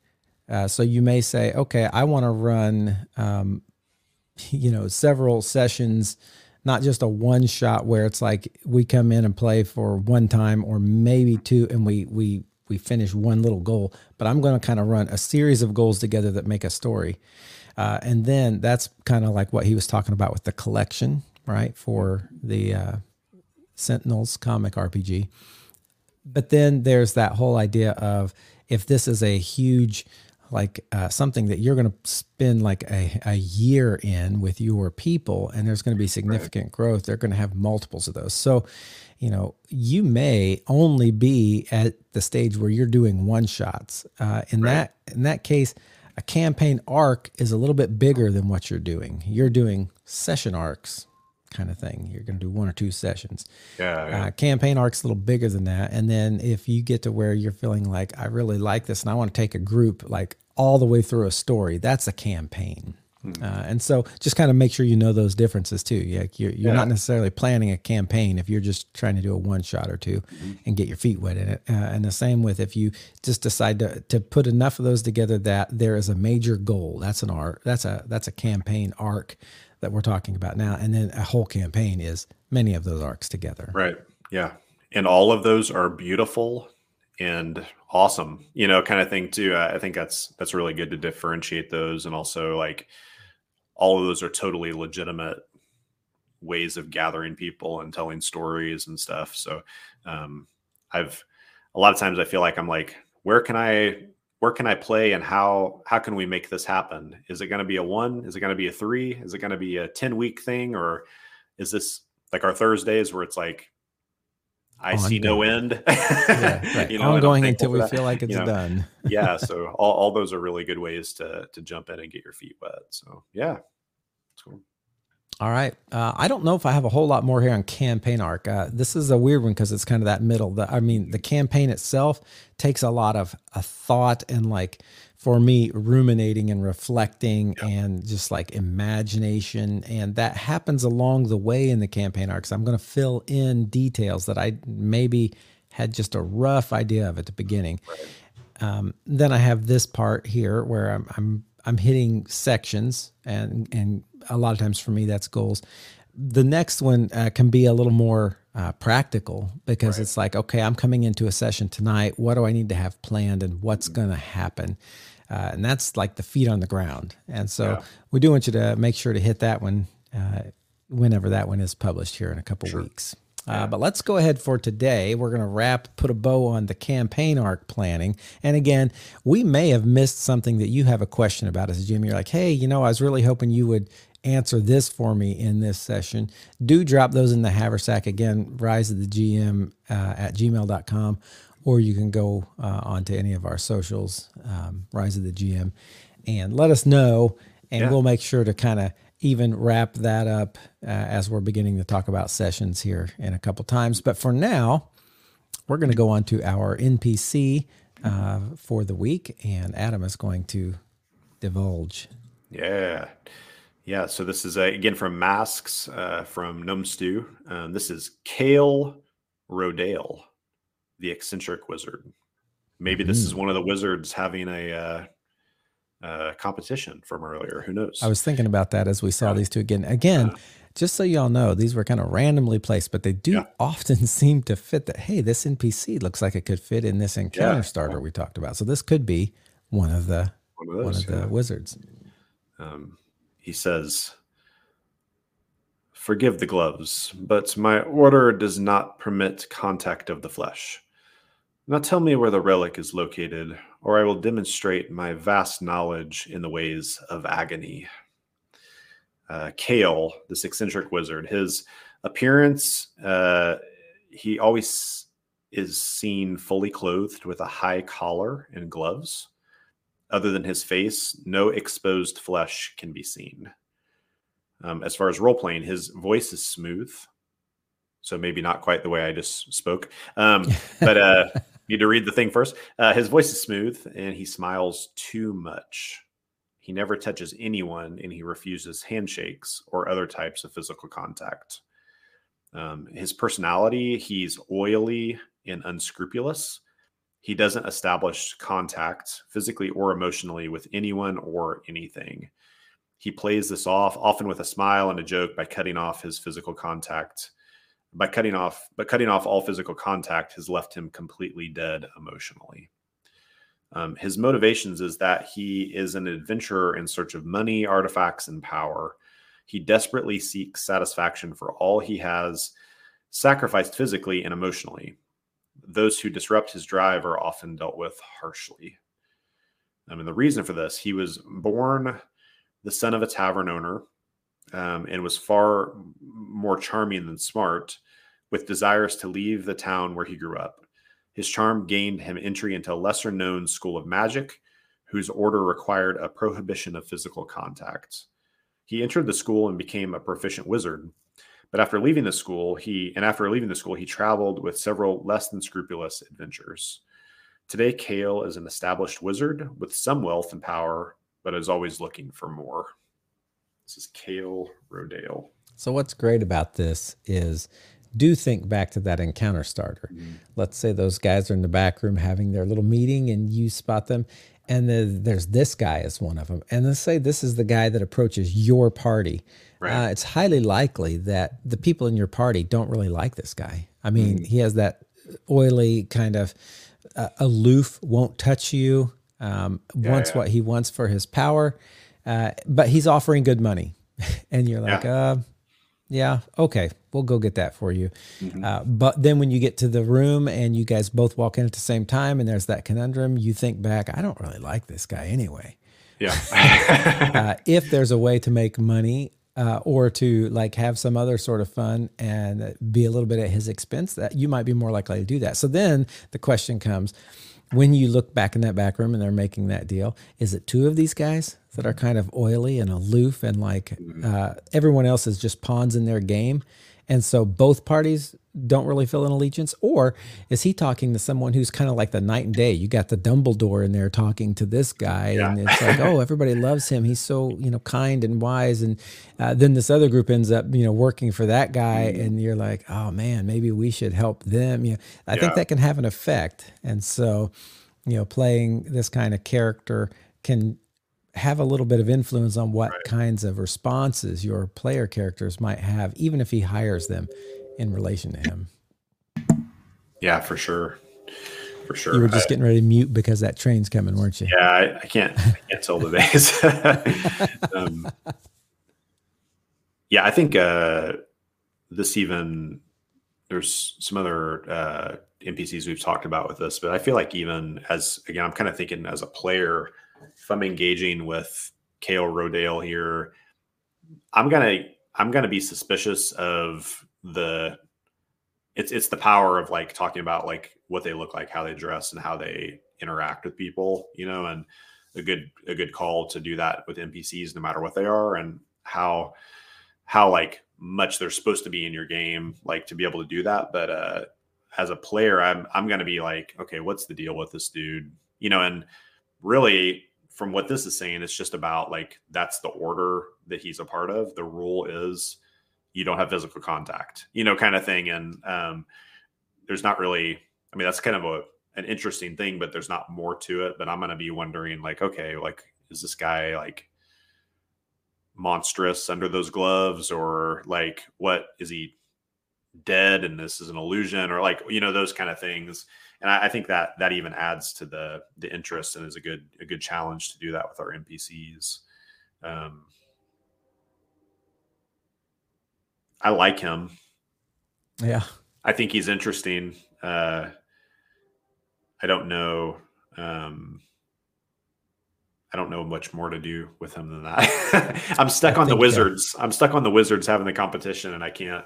uh, so you may say, okay, I want to run, um, you know, several sessions, not just a one shot where it's like we come in and play for one time or maybe two, and we we we finish one little goal. But I'm going to kind of run a series of goals together that make a story. Uh, and then that's kind of like what he was talking about with the collection, right? For the uh, Sentinels comic RPG. But then there's that whole idea of if this is a huge, like uh, something that you're going to spend like a, a year in with your people, and there's going to be significant right. growth, they're going to have multiples of those. So, you know, you may only be at the stage where you're doing one shots. Uh, in right. that in that case, a campaign arc is a little bit bigger than what you're doing. You're doing session arcs kind of thing. You're going to do one or two sessions. Yeah, yeah. Uh, campaign arc's a little bigger than that. And then if you get to where you're feeling like I really like this and I want to take a group like all the way through a story, that's a campaign. Hmm. Uh, and so just kind of make sure you know those differences too. Yeah, you're, you're yeah. not necessarily planning a campaign if you're just trying to do a one shot or 2 mm-hmm. and get your feet wet in it. Uh, and the same with if you just decide to, to put enough of those together that there is a major goal. That's an arc. That's a that's a campaign arc that we're talking about now. And then a whole campaign is many of those arcs together. Right. Yeah. And all of those are beautiful and awesome, you know, kind of thing too. I think that's that's really good to differentiate those and also like all of those are totally legitimate ways of gathering people and telling stories and stuff. So um I've a lot of times I feel like I'm like, where can I where can I play and how how can we make this happen? Is it going to be a one? Is it going to be a three? Is it going to be a 10 week thing? Or is this like our Thursdays where it's like I ongoing. see no end. yeah, right. you know, ongoing until we that. feel like it's you know, done. yeah. So all, all those are really good ways to to jump in and get your feet wet. So yeah. It's cool. All right. Uh, I don't know if I have a whole lot more here on campaign arc. Uh, this is a weird one because it's kind of that middle. The, I mean, the campaign itself takes a lot of a thought and like for me ruminating and reflecting yeah. and just like imagination and that happens along the way in the campaign arcs i'm going to fill in details that i maybe had just a rough idea of at the beginning um, then i have this part here where i'm, I'm I'm hitting sections, and and a lot of times for me that's goals. The next one uh, can be a little more uh, practical because right. it's like, okay, I'm coming into a session tonight. What do I need to have planned, and what's mm-hmm. going to happen? Uh, and that's like the feet on the ground. And so yeah. we do want you to make sure to hit that one uh, whenever that one is published here in a couple sure. weeks. Uh, but let's go ahead for today. We're going to wrap, put a bow on the campaign arc planning. And again, we may have missed something that you have a question about as GM. You're like, hey, you know, I was really hoping you would answer this for me in this session. Do drop those in the haversack. Again, rise of the GM uh, at gmail.com, or you can go uh, onto any of our socials, um, rise of the GM, and let us know. And yeah. we'll make sure to kind of even wrap that up uh, as we're beginning to talk about sessions here in a couple times. But for now, we're going to go on to our NPC uh, for the week, and Adam is going to divulge. Yeah. Yeah. So this is uh, again from Masks uh, from Gnome Stew. Um, this is Kale Rodale, the eccentric wizard. Maybe this mm. is one of the wizards having a uh, competition from earlier. Who knows? I was thinking about that as we saw yeah. these two again. Again, yeah. just so y'all know, these were kind of randomly placed, but they do yeah. often seem to fit that. Hey, this NPC looks like it could fit in this encounter starter we talked about. So this could be one of the one of, those, one of the wizards. Um, he says, "Forgive the gloves, but my order does not permit contact of the flesh." Now tell me where the relic is located, or I will demonstrate my vast knowledge in the ways of agony. Uh, Kale, this eccentric wizard, his appearance, uh, he always is seen fully clothed with a high collar and gloves. Other than his face, no exposed flesh can be seen. Um, as far as role playing, his voice is smooth, so maybe not quite the way I just spoke. Um, but uh, Need to read the thing first. Uh, his voice is smooth and he smiles too much. He never touches anyone and he refuses handshakes or other types of physical contact. Um, his personality, he's oily and unscrupulous. He doesn't establish contact physically or emotionally with anyone or anything. He plays this off, often with a smile and a joke, by cutting off his physical contact by cutting off but cutting off all physical contact has left him completely dead emotionally. Um, his motivations is that he is an adventurer in search of money artifacts and power. He desperately seeks satisfaction for all he has sacrificed physically and emotionally. Those who disrupt his drive are often dealt with harshly. I mean the reason for this he was born the son of a tavern owner um, and was far more charming than smart, with desires to leave the town where he grew up. His charm gained him entry into a lesser known school of magic, whose order required a prohibition of physical contact. He entered the school and became a proficient wizard. But after leaving the school, he and after leaving the school, he traveled with several less than scrupulous adventures. Today, Kale is an established wizard with some wealth and power, but is always looking for more. This is Kale Rodale. So what's great about this is do think back to that encounter starter. Mm-hmm. Let's say those guys are in the back room having their little meeting and you spot them and there's this guy as one of them. And let's say this is the guy that approaches your party. Right. Uh, it's highly likely that the people in your party don't really like this guy. I mean, mm-hmm. he has that oily kind of uh, aloof, won't touch you, um, yeah, wants yeah. what he wants for his power. Uh, but he's offering good money, and you're like, yeah. Yeah, okay, we'll go get that for you. Mm-hmm. Uh, but then when you get to the room and you guys both walk in at the same time, and there's that conundrum, you think back, I don't really like this guy anyway. Yeah. uh, if there's a way to make money uh, or to like have some other sort of fun and be a little bit at his expense, that you might be more likely to do that. So then the question comes when you look back in that back room and they're making that deal, is it two of these guys that are kind of oily and aloof and like mm-hmm. uh, everyone else is just pawns in their game? And so both parties don't really feel an allegiance? Or is he talking to someone who's kind of like the night and day? You got the Dumbledore in there talking to this guy, yeah. and it's like, oh, everybody loves him. He's so, you know, kind and wise. And uh, then this other group ends up, you know, working for that guy, mm-hmm. and you're like, oh man, maybe we should help them. You know, I yeah. think that can have an effect. And so, you know, playing this kind of character can have a little bit of influence on what right. kinds of responses your player characters might have, even if he hires them in relation to him. Yeah, for sure. For sure. You were just I, getting ready to mute because that train's coming, weren't you? Yeah, I, I can't I can't tell the days. um, yeah, I think uh, this even there's some other uh, NPCs we've talked about with this, but I feel like even as again, I'm kind of thinking as a player, if I'm engaging with Kael Rodale here, I'm gonna I'm gonna be suspicious of the it's it's the power of like talking about like what they look like, how they dress, and how they interact with people, you know, and a good a good call to do that with NPCs no matter what they are and how how like much they're supposed to be in your game, like to be able to do that. But uh as a player, I'm I'm gonna be like, okay, what's the deal with this dude? You know, and really from what this is saying, it's just about like that's the order that he's a part of. The rule is you don't have physical contact, you know, kind of thing. And um, there's not really, I mean, that's kind of a an interesting thing, but there's not more to it. But I'm gonna be wondering, like, okay, like, is this guy like monstrous under those gloves, or like, what is he dead and this is an illusion, or like, you know, those kind of things and I, I, think that that even adds to the the interest and is a good a good challenge to do that with our NPCs. Um, I like him. Yeah, I think he's interesting. Uh, I don't know. Um, I don't know much more to do with him than that. I'm stuck I on the Wizards. I'm stuck on the Wizards having the competition, and I can't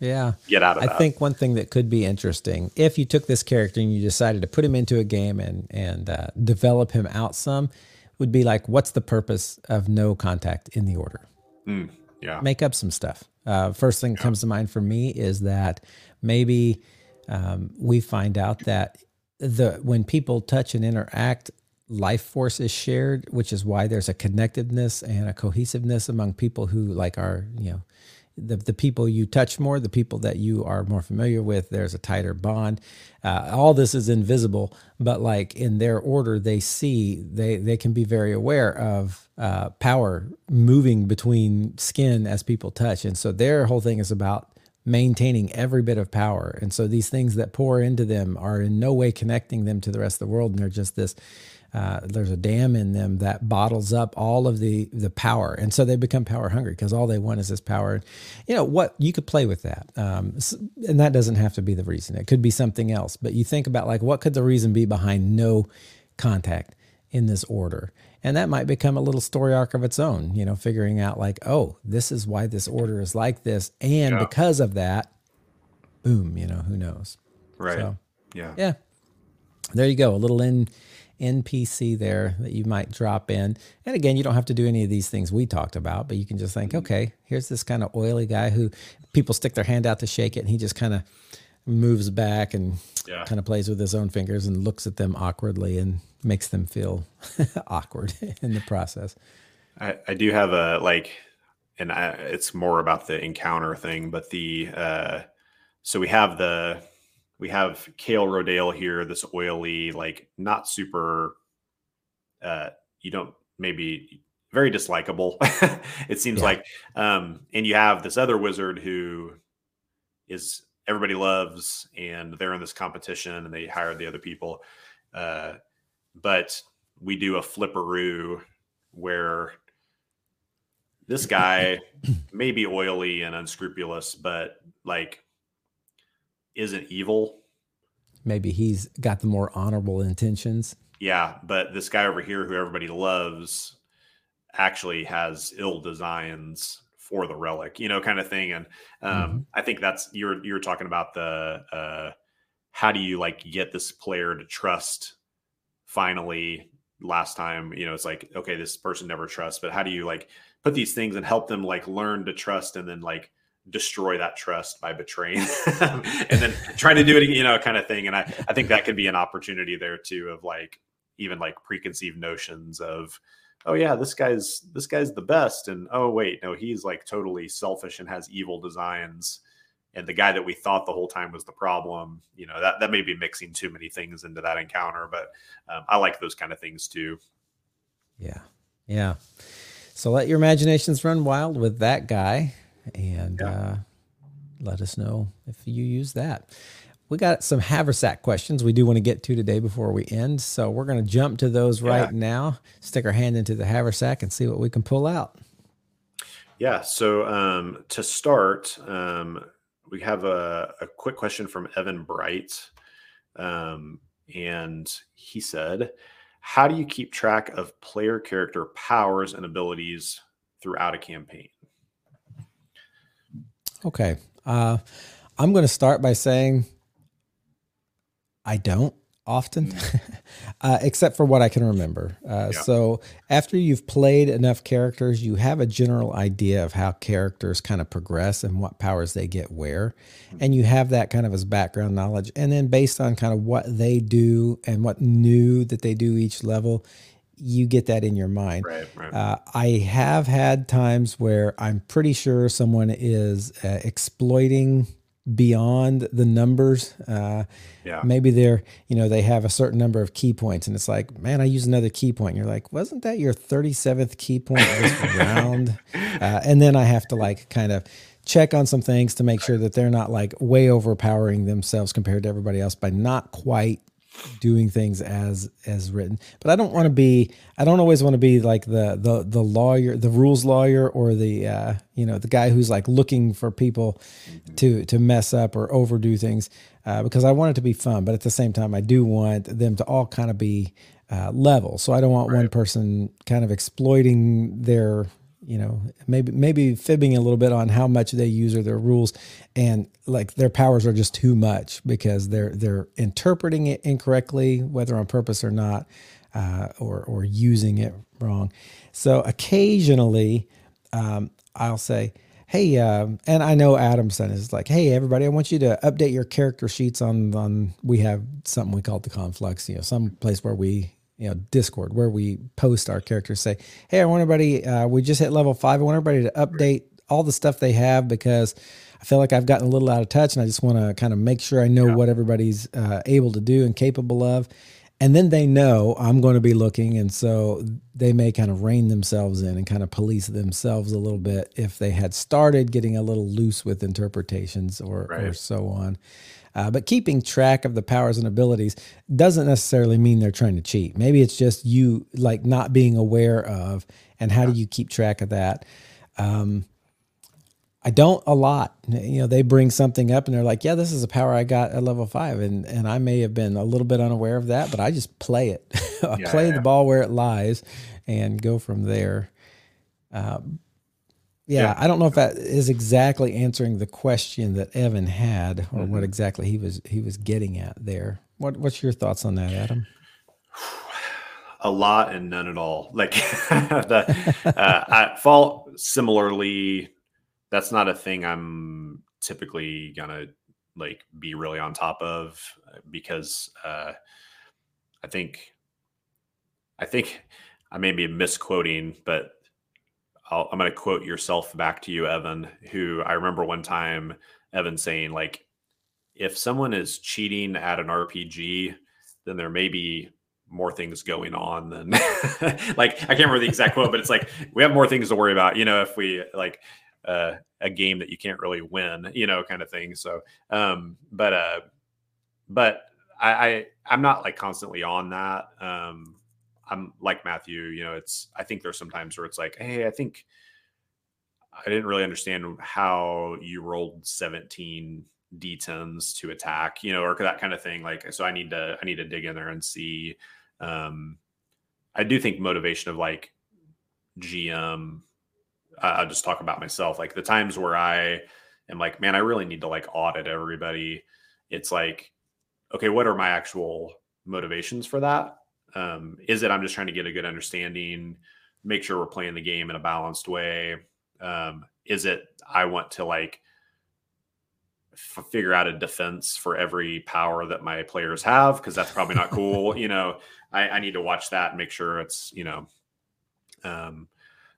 yeah. Get out of I that. think one thing that could be interesting if you took this character and you decided to put him into a game and and uh, develop him out some would be like what's the purpose of no contact in the order? Mm, yeah. Make up some stuff. Uh, first thing that comes to mind for me is that maybe um, we find out that the when people touch and interact life force is shared which is why there's a connectedness and a cohesiveness among people who like are you know the, the people you touch more, the people that you are more familiar with, there's a tighter bond. Uh, all this is invisible, but like in their order, they see, they, they can be very aware of uh, power moving between skin as people touch. And so their whole thing is about maintaining every bit of power. And so these things that pour into them are in no way connecting them to the rest of the world. And they're just this uh, there's a dam in them that bottles up all of the the power, and so they become power hungry because all they want is this power. You know what? You could play with that, um, and that doesn't have to be the reason. It could be something else. But you think about like what could the reason be behind no contact in this order, and that might become a little story arc of its own. You know, figuring out like, oh, this is why this order is like this, and yeah. because of that, boom. You know, who knows? Right. So, yeah. Yeah. There you go. A little in NPC there that you might drop in. And again, you don't have to do any of these things we talked about, but you can just think, okay, here's this kind of oily guy who people stick their hand out to shake it, and he just kind of moves back and yeah. kind of plays with his own fingers and looks at them awkwardly and makes them feel awkward in the process. I, I do have a like, and I, it's more about the encounter thing, but the uh, so we have the we have Kale Rodale here, this oily, like not super. Uh, you don't maybe very dislikable. it seems yeah. like, um, and you have this other wizard who is everybody loves, and they're in this competition, and they hire the other people. Uh, but we do a flipperoo where this guy may be oily and unscrupulous, but like isn't evil. Maybe he's got the more honorable intentions. Yeah, but this guy over here, who everybody loves, actually has ill designs for the relic, you know, kind of thing. And um, mm-hmm. I think that's you're you're talking about the uh, how do you like get this player to trust finally last time you know it's like okay this person never trusts but how do you like put these things and help them like learn to trust and then like destroy that trust by betraying and then trying to do it you know kind of thing. And i i think that could be an opportunity there too of like even like preconceived notions of oh yeah this guy's this guy's the best. And oh wait no he's like totally selfish and has evil designs. And the guy that we thought the whole time was the problem you know that that may be mixing too many things into that encounter but um, i like those kind of things too. Yeah. Yeah. So let your imaginations run wild with that guy and yeah. uh, let us know if you use that. We got some haversack questions we do want to get to today before we end. So we're going to jump to those right yeah. now, stick our hand into the haversack and see what we can pull out. Yeah. So um, to start, um, we have a, a quick question from Evan Bright. Um, and he said, How do you keep track of player character powers and abilities throughout a campaign? Okay. Uh, I'm going to start by saying I don't often, uh, except for what I can remember. Uh, yeah. So after you've played enough characters, you have a general idea of how characters kind of progress and what powers they get where. Mm. And you have that kind of as background knowledge. And then based on kind of what they do and what new that they do each level, you get that in your mind. Right, right. Uh, I have had times where I'm pretty sure someone is uh, exploiting beyond the numbers. Uh, yeah. Maybe they're, you know, they have a certain number of ki points, and it's like, man, I use another ki point. And you're like, wasn't that your 37th ki point this round? Uh, and then I have to like kind of check on some things to make sure that they're not like way overpowering themselves compared to everybody else by not quite doing things as as written but i don't want to be i don't always want to be like the the the lawyer the rules lawyer or the uh you know the guy who's like looking for people mm-hmm. to to mess up or overdo things uh, because i want it to be fun but at the same time i do want them to all kind of be uh, level so i don't want right. one person kind of exploiting their you know maybe maybe fibbing a little bit on how much they use or their rules and like their powers are just too much because they're they're interpreting it incorrectly whether on purpose or not uh, or or using it wrong so occasionally um, i'll say hey um, and i know adamson is like hey everybody i want you to update your character sheets on on we have something we call the conflux you know some place where we you know Discord where we post our characters. Say, hey, I want everybody. Uh, we just hit level five. I want everybody to update all the stuff they have because I feel like I've gotten a little out of touch, and I just want to kind of make sure I know yeah. what everybody's uh, able to do and capable of. And then they know I'm going to be looking, and so they may kind of rein themselves in and kind of police themselves a little bit if they had started getting a little loose with interpretations or, right. or so on. Uh, but keeping track of the powers and abilities doesn't necessarily mean they're trying to cheat. Maybe it's just you like not being aware of, and how do you keep track of that? Um, I don't a lot. You know, they bring something up and they're like, "Yeah, this is a power I got at level five, and and I may have been a little bit unaware of that, but I just play it. I yeah, play yeah. the ball where it lies, and go from there." Um, yeah, yeah, I don't know if that is exactly answering the question that Evan had, or mm-hmm. what exactly he was he was getting at there. What what's your thoughts on that, Adam? A lot and none at all. Like the uh, I fall similarly. That's not a thing I'm typically gonna like be really on top of because uh, I think I think I may be misquoting, but i am going to quote yourself back to you, Evan, who I remember one time Evan saying, like, if someone is cheating at an RPG, then there may be more things going on than like I can't remember the exact quote, but it's like we have more things to worry about, you know, if we like uh, a game that you can't really win, you know, kind of thing. So, um, but uh, but I, I I'm not like constantly on that. Um, I'm like Matthew, you know, it's I think there's some times where it's like, hey, I think I didn't really understand how you rolled 17 d10s to attack, you know, or that kind of thing. Like, so I need to I need to dig in there and see. Um, I do think motivation of like GM. I'll just talk about myself. Like the times where I am like, man, I really need to like audit everybody. It's like, okay, what are my actual motivations for that? Um, is it I'm just trying to get a good understanding, make sure we're playing the game in a balanced way? Um, is it I want to like f- figure out a defense for every power that my players have because that's probably not cool. you know, I, I, need to watch that and make sure it's you know, um,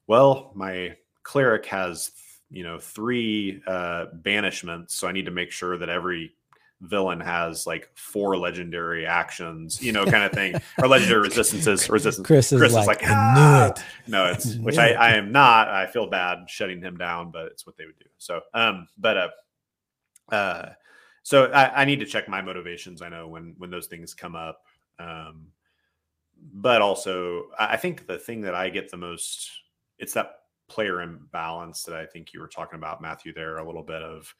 well, my cleric has you know three uh, banishments, so I need to make sure that every villain has like four legendary actions, you know, kind of thing, or legendary resistances. Resistance. Chris is Chris like, is like I knew it. No, it's which I, I am not. I feel bad shutting him down, but it's what they would do. So, um, but uh, uh, so I, I need to check my motivations. I know when when those things come up. Um, but also, I think the thing that I get the most, it's that player imbalance that I think you were talking about, Matthew. There a little bit of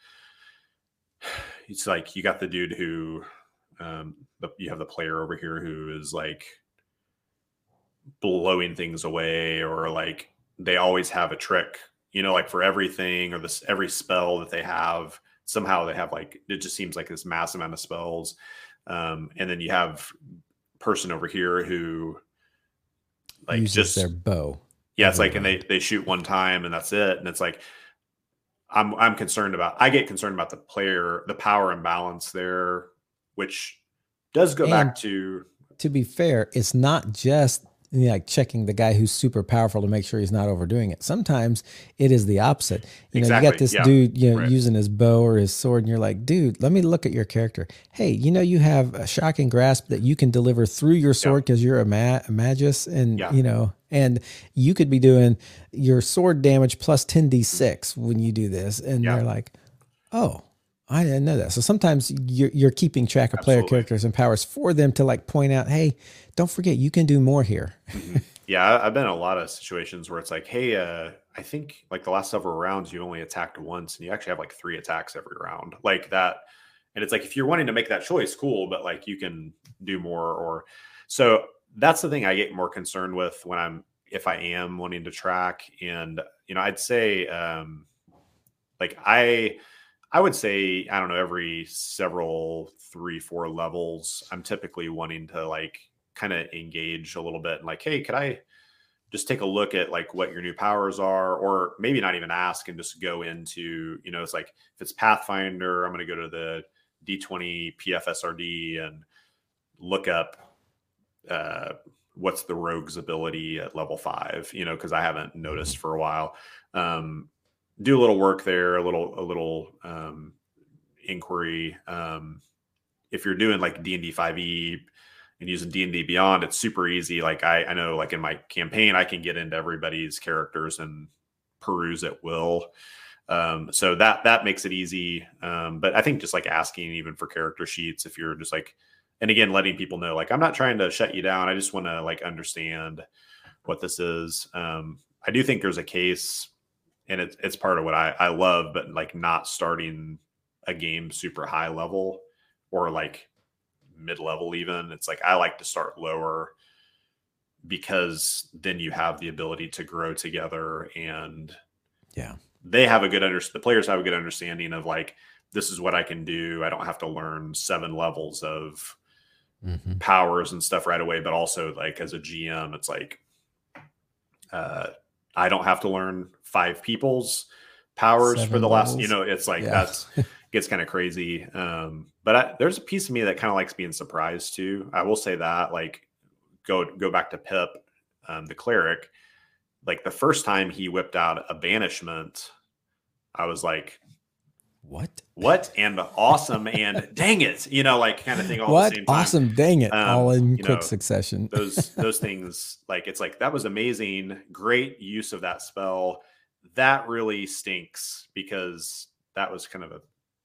it's like you got the dude who um, the, you have the player over here who is like blowing things away or like they always have a trick you know like for everything or this every spell that they have somehow they have like it just seems like this massive amount of spells um and then you have person over here who like Uses just their bow yeah it's like and they they shoot one time and that's it. And it's like i'm i'm concerned about i get concerned about the player the power imbalance there which does go and back to to be fair it's not just you know, like checking the guy who's super powerful to make sure he's not overdoing it. Sometimes it is the opposite. You know, exactly. you got this yeah. dude, you know, right. using his bow or his sword, and you're like, dude, let me look at your character. Hey, you know, you have a shocking grasp that you can deliver through your sword because yeah. you're a, ma- a magus, and yeah. you know, and you could be doing your sword damage plus 10d6 when you do this, and they're like, oh. I didn't know that. So sometimes you're, you're keeping track of Absolutely. player characters and powers for them to like point out, hey, don't forget you can do more here. mm-hmm. Yeah, I've been in a lot of situations where it's like, hey, uh, I think like the last several rounds you only attacked once, and you actually have like three attacks every round, like that. And it's like if you're wanting to make that choice, cool, but like you can do more. Or so that's the thing I get more concerned with when I'm if I am wanting to track. And you know, I'd say um, like I I would say, I don't know, every several three, four levels, I'm typically wanting to like kind of engage a little bit and like, hey, could I just take a look at like what your new powers are, or maybe not even ask and just go into, you know, it's like if it's Pathfinder, I'm going to go to the D20 PFSRD and look up uh, what's the rogue's ability at level five, you know, because I haven't noticed for a while. Um, do a little work there, a little a little um, inquiry. Um, if you're doing like D and D five E and using D and D Beyond, it's super easy. Like I, I know, like in my campaign, I can get into everybody's characters and peruse at will. Um, so that that makes it easy. Um, but I think just like asking even for character sheets, if you're just like, and again, letting people know, like I'm not trying to shut you down. I just want to like understand what this is. Um, I do think there's a case and it's it's part of what I, I love, but like not starting a game super high level or like mid level even. It's like I like to start lower because then you have the ability to grow together and yeah they have a good under the players have a good understanding of like this is what I can do. I don't have to learn seven levels of mm-hmm. powers and stuff right away, but also like as a GM, it's like uh I don't have to learn five people's powers Seven for the levels. last, you know, it's like yeah. that's gets kind of crazy. Um, but I, there's a piece of me that kind of likes being surprised too. I will say that, like, go go back to Pip, um, the cleric. Like the first time he whipped out a banishment, I was like, what? What? And awesome and dang it you know like kind of thing all what? awesome dang it um, all in quick know, succession. those those things like it's like that was amazing great use of that spell. That really stinks because that was kind of a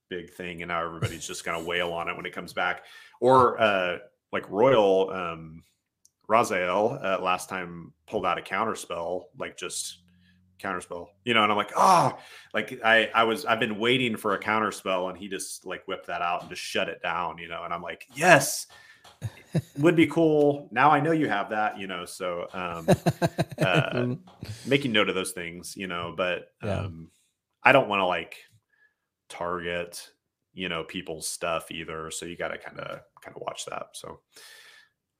big thing and now everybody's just gonna wail on it when it comes back. Or uh like royal um raziel uh, last time pulled out a counter spell like just counterspell, you know, and I'm like, oh, like I I was I've been waiting for a counterspell, and he just like whipped that out and just shut it down, you know, and I'm like, yes, would be cool. Now I know you have that, you know, so um, uh, making note of those things, you know, but um, I don't want to like target, you know, people's stuff either, so you got to kind of kind of watch that. So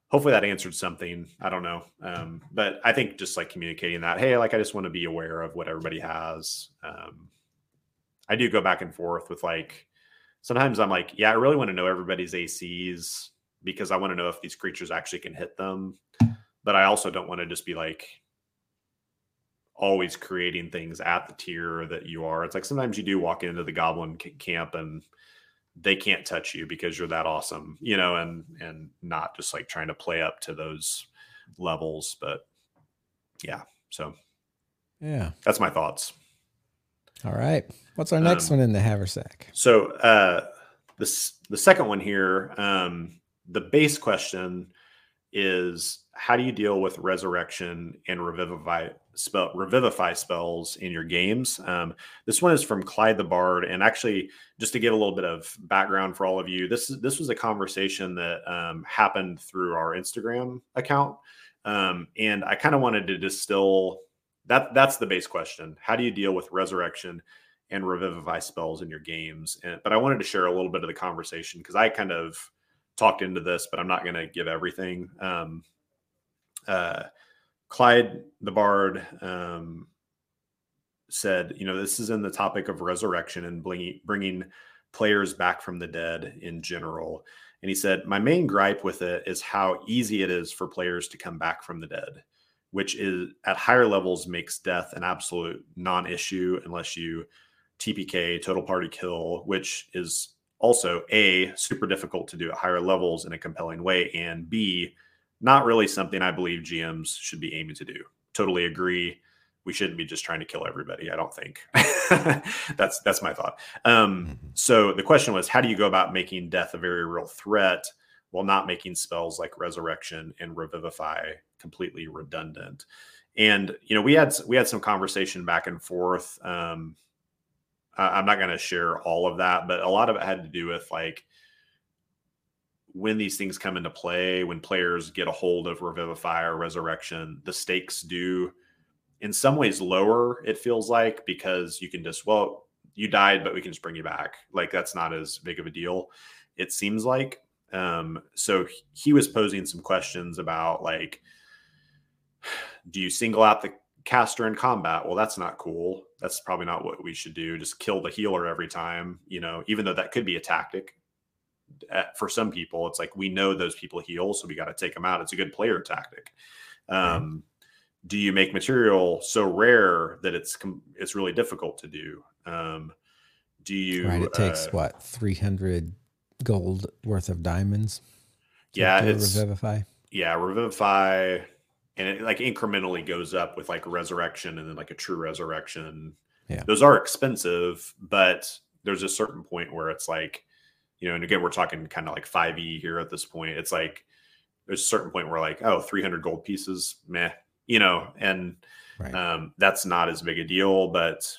hopefully that answered something. I don't know. Um, but I think just like communicating that, hey, like I just want to be aware of what everybody has. Um, I do go back and forth with like sometimes I'm like, yeah, I really want to know everybody's ACs because I want to know if these creatures actually can hit them. But I also don't want to just be like always creating things at the tier that you are. It's like sometimes you do walk into the goblin camp and they can't touch you because you're that awesome, you know, and and not just like trying to play up to those levels. But yeah, so yeah, that's my thoughts. All right, what's our next um, one in the haversack? So uh, this the second one here, um, the base question is how do you deal with resurrection and revivify spell revivify spells in your games. Um, this one is from Clyde the Bard, and actually, just to give a little bit of background for all of you, this is this was a conversation that um, happened through our Instagram account, um, and I kind of wanted to distill that. That's the base question: How do you deal with resurrection and revivify spells in your games? And, but I wanted to share a little bit of the conversation because I kind of talked into this, but I'm not going to give everything. Um, uh, Clyde the Bard um, said, you know, this is in the topic of resurrection and bringing, bringing players back from the dead in general. And he said, my main gripe with it is how easy it is for players to come back from the dead, which is at higher levels makes death an absolute non issue unless you TPK, total party kill, which is also A, super difficult to do at higher levels in a compelling way, and B, not really something I believe GMs should be aiming to do. Totally agree. We shouldn't be just trying to kill everybody. I don't think that's that's my thought. Um, mm-hmm. So the question was, how do you go about making death a very real threat while not making spells like resurrection and revivify completely redundant? And you know, we had we had some conversation back and forth. Um, I'm not going to share all of that, but a lot of it had to do with like when these things come into play, when players get a hold of Revivify or Resurrection, the stakes do in some ways lower, it feels like, because you can just, well, you died, but we can just bring you back. Like that's not as big of a deal, it seems like. Um, so he was posing some questions about like, do you single out the caster in combat? Well, that's not cool. That's probably not what we should do. Just kill the healer every time, you know, even though that could be a tactic for some people, it's like we know those people heal, so we got to take them out. It's a good player tactic. Um, do you make material so rare that it's it's really difficult to do? Um, do you? Right. It takes uh, what three hundred gold worth of diamonds. Yeah, it's revivify. Yeah, revivify, and it like incrementally goes up with like resurrection and then like a true resurrection. Yeah, those are expensive, but there's a certain point where it's like you know, and again, we're talking kind of like 5e here at this point. It's like there's a certain point where like, oh, 300 gold pieces, meh, you know, and right. um, that's not as big a deal. But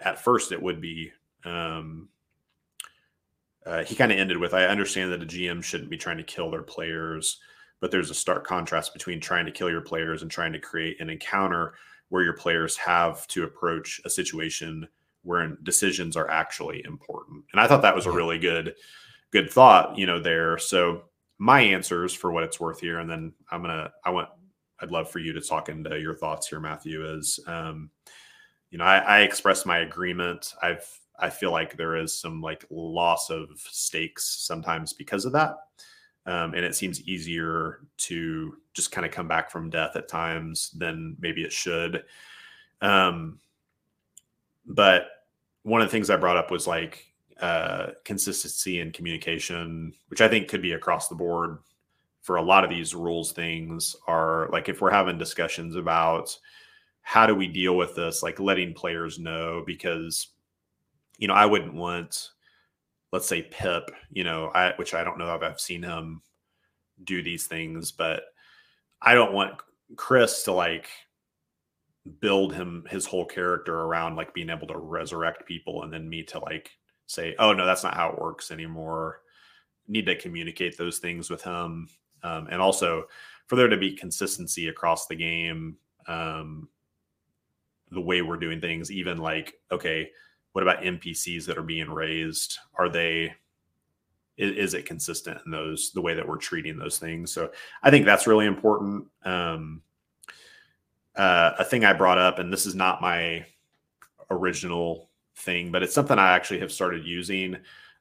at first, it would be. Um, uh, he kind of ended with, I understand that a GM shouldn't be trying to kill their players, but there's a stark contrast between trying to kill your players and trying to create an encounter where your players have to approach a situation where decisions are actually important. And I thought that was a really good, good thought, you know, there. So my answers for what it's worth here, and then I'm gonna, I want, I'd love for you to talk into your thoughts here, Matthew. Is, um, you know, I, I expressed my agreement. I've, I feel like there is some like loss of stakes sometimes because of that. Um, and it seems easier to just kind of come back from death at times than maybe it should. Um, but one of the things I brought up was like uh, consistency and communication, which I think could be across the board for a lot of these rules things. Are like if we're having discussions about how do we deal with this, like letting players know because you know I wouldn't want, let's say Pip, you know, I which I don't know if I've seen him do these things, but I don't want Chris to like build him his whole character around like being able to resurrect people and then me to like say oh no that's not how it works anymore. Need to communicate those things with him um, and also for there to be consistency across the game um, the way we're doing things even like okay what about npcs that are being raised? Are they is, is it consistent in those the way that we're treating those things? So i think that's really important um, uh, a thing I brought up, and this is not my original thing, but it's something I actually have started using.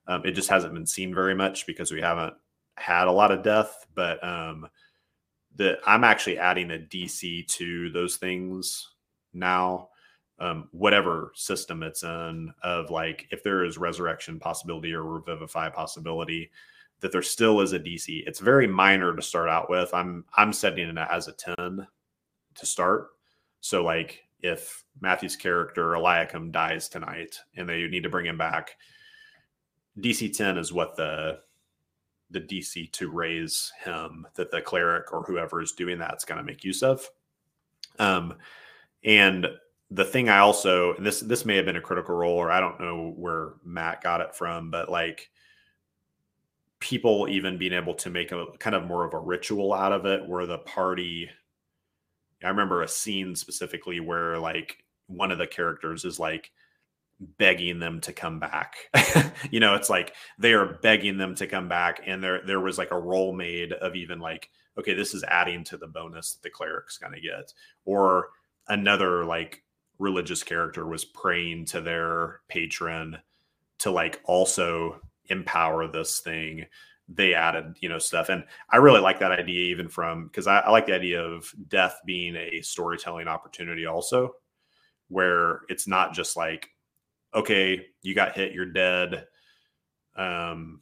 Um, it just hasn't been seen very much because we haven't had a lot of death, but um, I'm actually adding a DC to those things now. Um, whatever system it's in, of like if there is resurrection possibility or revivify possibility, that there still is a DC. It's very minor to start out with. I'm I'm setting it as a 10 to start. So like if Matthew's character Eliakim dies tonight and they need to bring him back, DC 10 is what the the DC to raise him that the cleric or whoever is doing that is going to make use of. Um, And the thing I also and this this may have been a critical role, or I don't know where Matt got it from, but like people even being able to make a kind of more of a ritual out of it where the party I remember a scene specifically where like one of the characters is like begging them to come back. you know, it's like they are begging them to come back and there there was like a roll made of even like okay, this is adding to the bonus the cleric's going to get or another like religious character was praying to their patron to like also empower this thing they added you know stuff. And i really like that idea even from because I, I, like the idea of death being a storytelling opportunity also where it's not just like okay you got hit you're dead um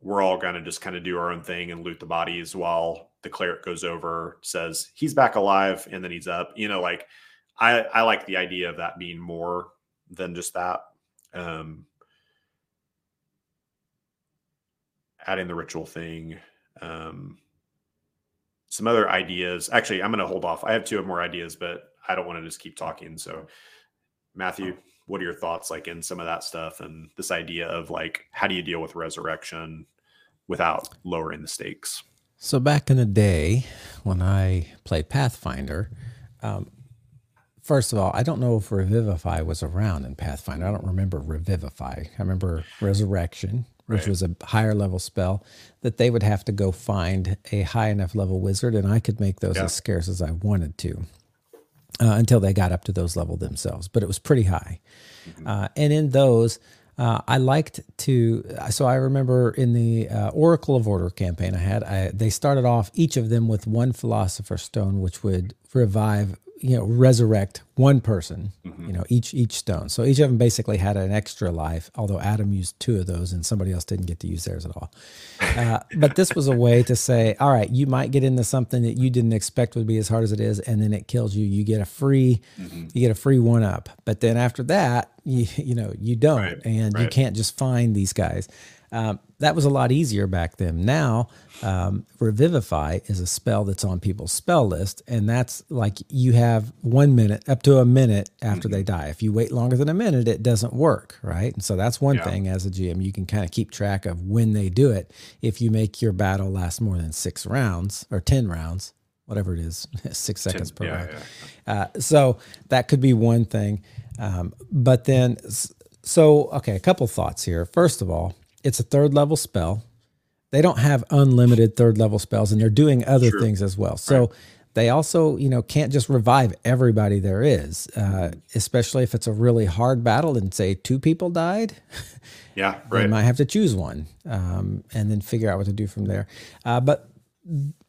we're all to just kind of do our own thing and loot the bodies while the cleric goes over says he's back alive and then he's up you know like i i like the idea of that being more than just that um adding the ritual thing. Um, some other ideas. Actually, I'm going to hold off. I have two more ideas, but I don't want to just keep talking. So, Matthew, what are your thoughts like in some of that stuff and this idea of like how do you deal with resurrection without lowering the stakes? So back in the day when I played Pathfinder, um, first of all, I don't know if Revivify was around in Pathfinder. I don't remember Revivify. I remember Resurrection which right. was a higher level spell, that they would have to go find a high enough level wizard, and I could make those yeah. as scarce as I wanted to uh, until they got up to those level themselves. But it was pretty high, mm-hmm. uh, and in those. Uh, I liked to, so I remember in the uh, Oracle of Order campaign I had, I, they started off each of them with one Philosopher's Stone, which would revive you know resurrect one person mm-hmm. you know each each stone so each of them basically had an extra life although adam used two of those and somebody else didn't get to use theirs at all uh, but this was a way to say all right you might get into something that you didn't expect would be as hard as it is and then it kills you you get a free mm-hmm. you get a free one up but then after that you you know you don't right. and right. you can't just find these guys um, that was a lot easier back then. Now, um, Revivify is a spell that's on people's spell list, and that's like you have one minute up to a minute after mm-hmm. they die. If you wait longer than a minute, it doesn't work, right? And so that's one yeah. thing as a GM, you can kind of keep track of when they do it. If you make your battle last more than six rounds or 10 rounds, whatever it is, six seconds Ten, per yeah, round. Yeah. Uh, so that could be one thing. Um, but then, so, okay, a couple thoughts here. First of all, it's a third level spell. They don't have unlimited third level spells, and they're doing other True. things as well. So right. they also, you know, can't just revive everybody there is, uh, especially if it's a really hard battle and say two people died. Yeah, right. They might have to choose one um, and then figure out what to do from there. Uh, but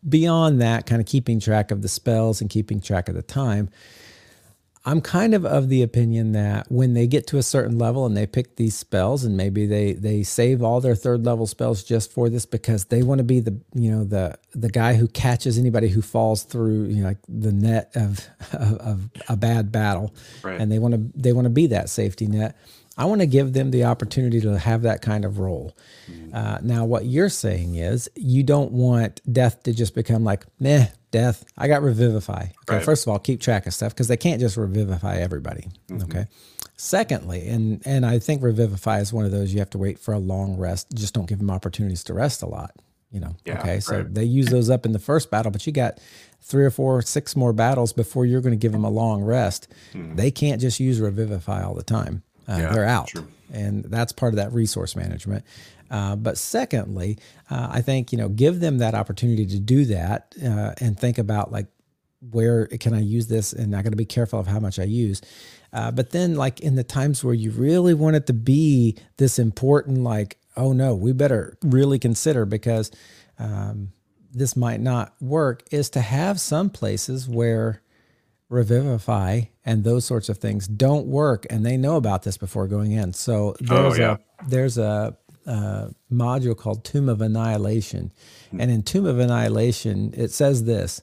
beyond that, kind of keeping track of the spells and keeping track of the time, I'm kind of of the opinion that when they get to a certain level and they pick these spells and maybe they they save all their third level spells just for this because they want to be the you know the the guy who catches anybody who falls through you know like the net of of, of a bad battle right. and they want to they want to be that safety net. I want to give them the opportunity to have that kind of role. Mm-hmm. Uh, now, what you're saying is you don't want death to just become like, meh, death. I got revivify. Okay, right. first of all, keep track of stuff because they can't just revivify everybody. Mm-hmm. Okay. Secondly, and and I think revivify is one of those you have to wait for a long rest. Just don't give them opportunities to rest a lot. You know. Yeah, okay. So right. they use those up in the first battle, but you got three or four, six more battles before you're going to give them a long rest. Mm-hmm. They can't just use revivify all the time. Uh, yeah, they're out, true. and that's part of that resource management. Uh, but secondly, uh, I think you know give them that opportunity to do that uh, and think about like where can I use this, and I got to be careful of how much I use. Uh, but then, like in the times where you really want it to be this important, like oh no, we better really consider because um, this might not work, is to have some places where revivify and those sorts of things don't work and they know about this before going in so oh, there's oh, yeah. a there's a uh, module called Tomb of Annihilation. Hmm. And in Tomb of Annihilation, it says this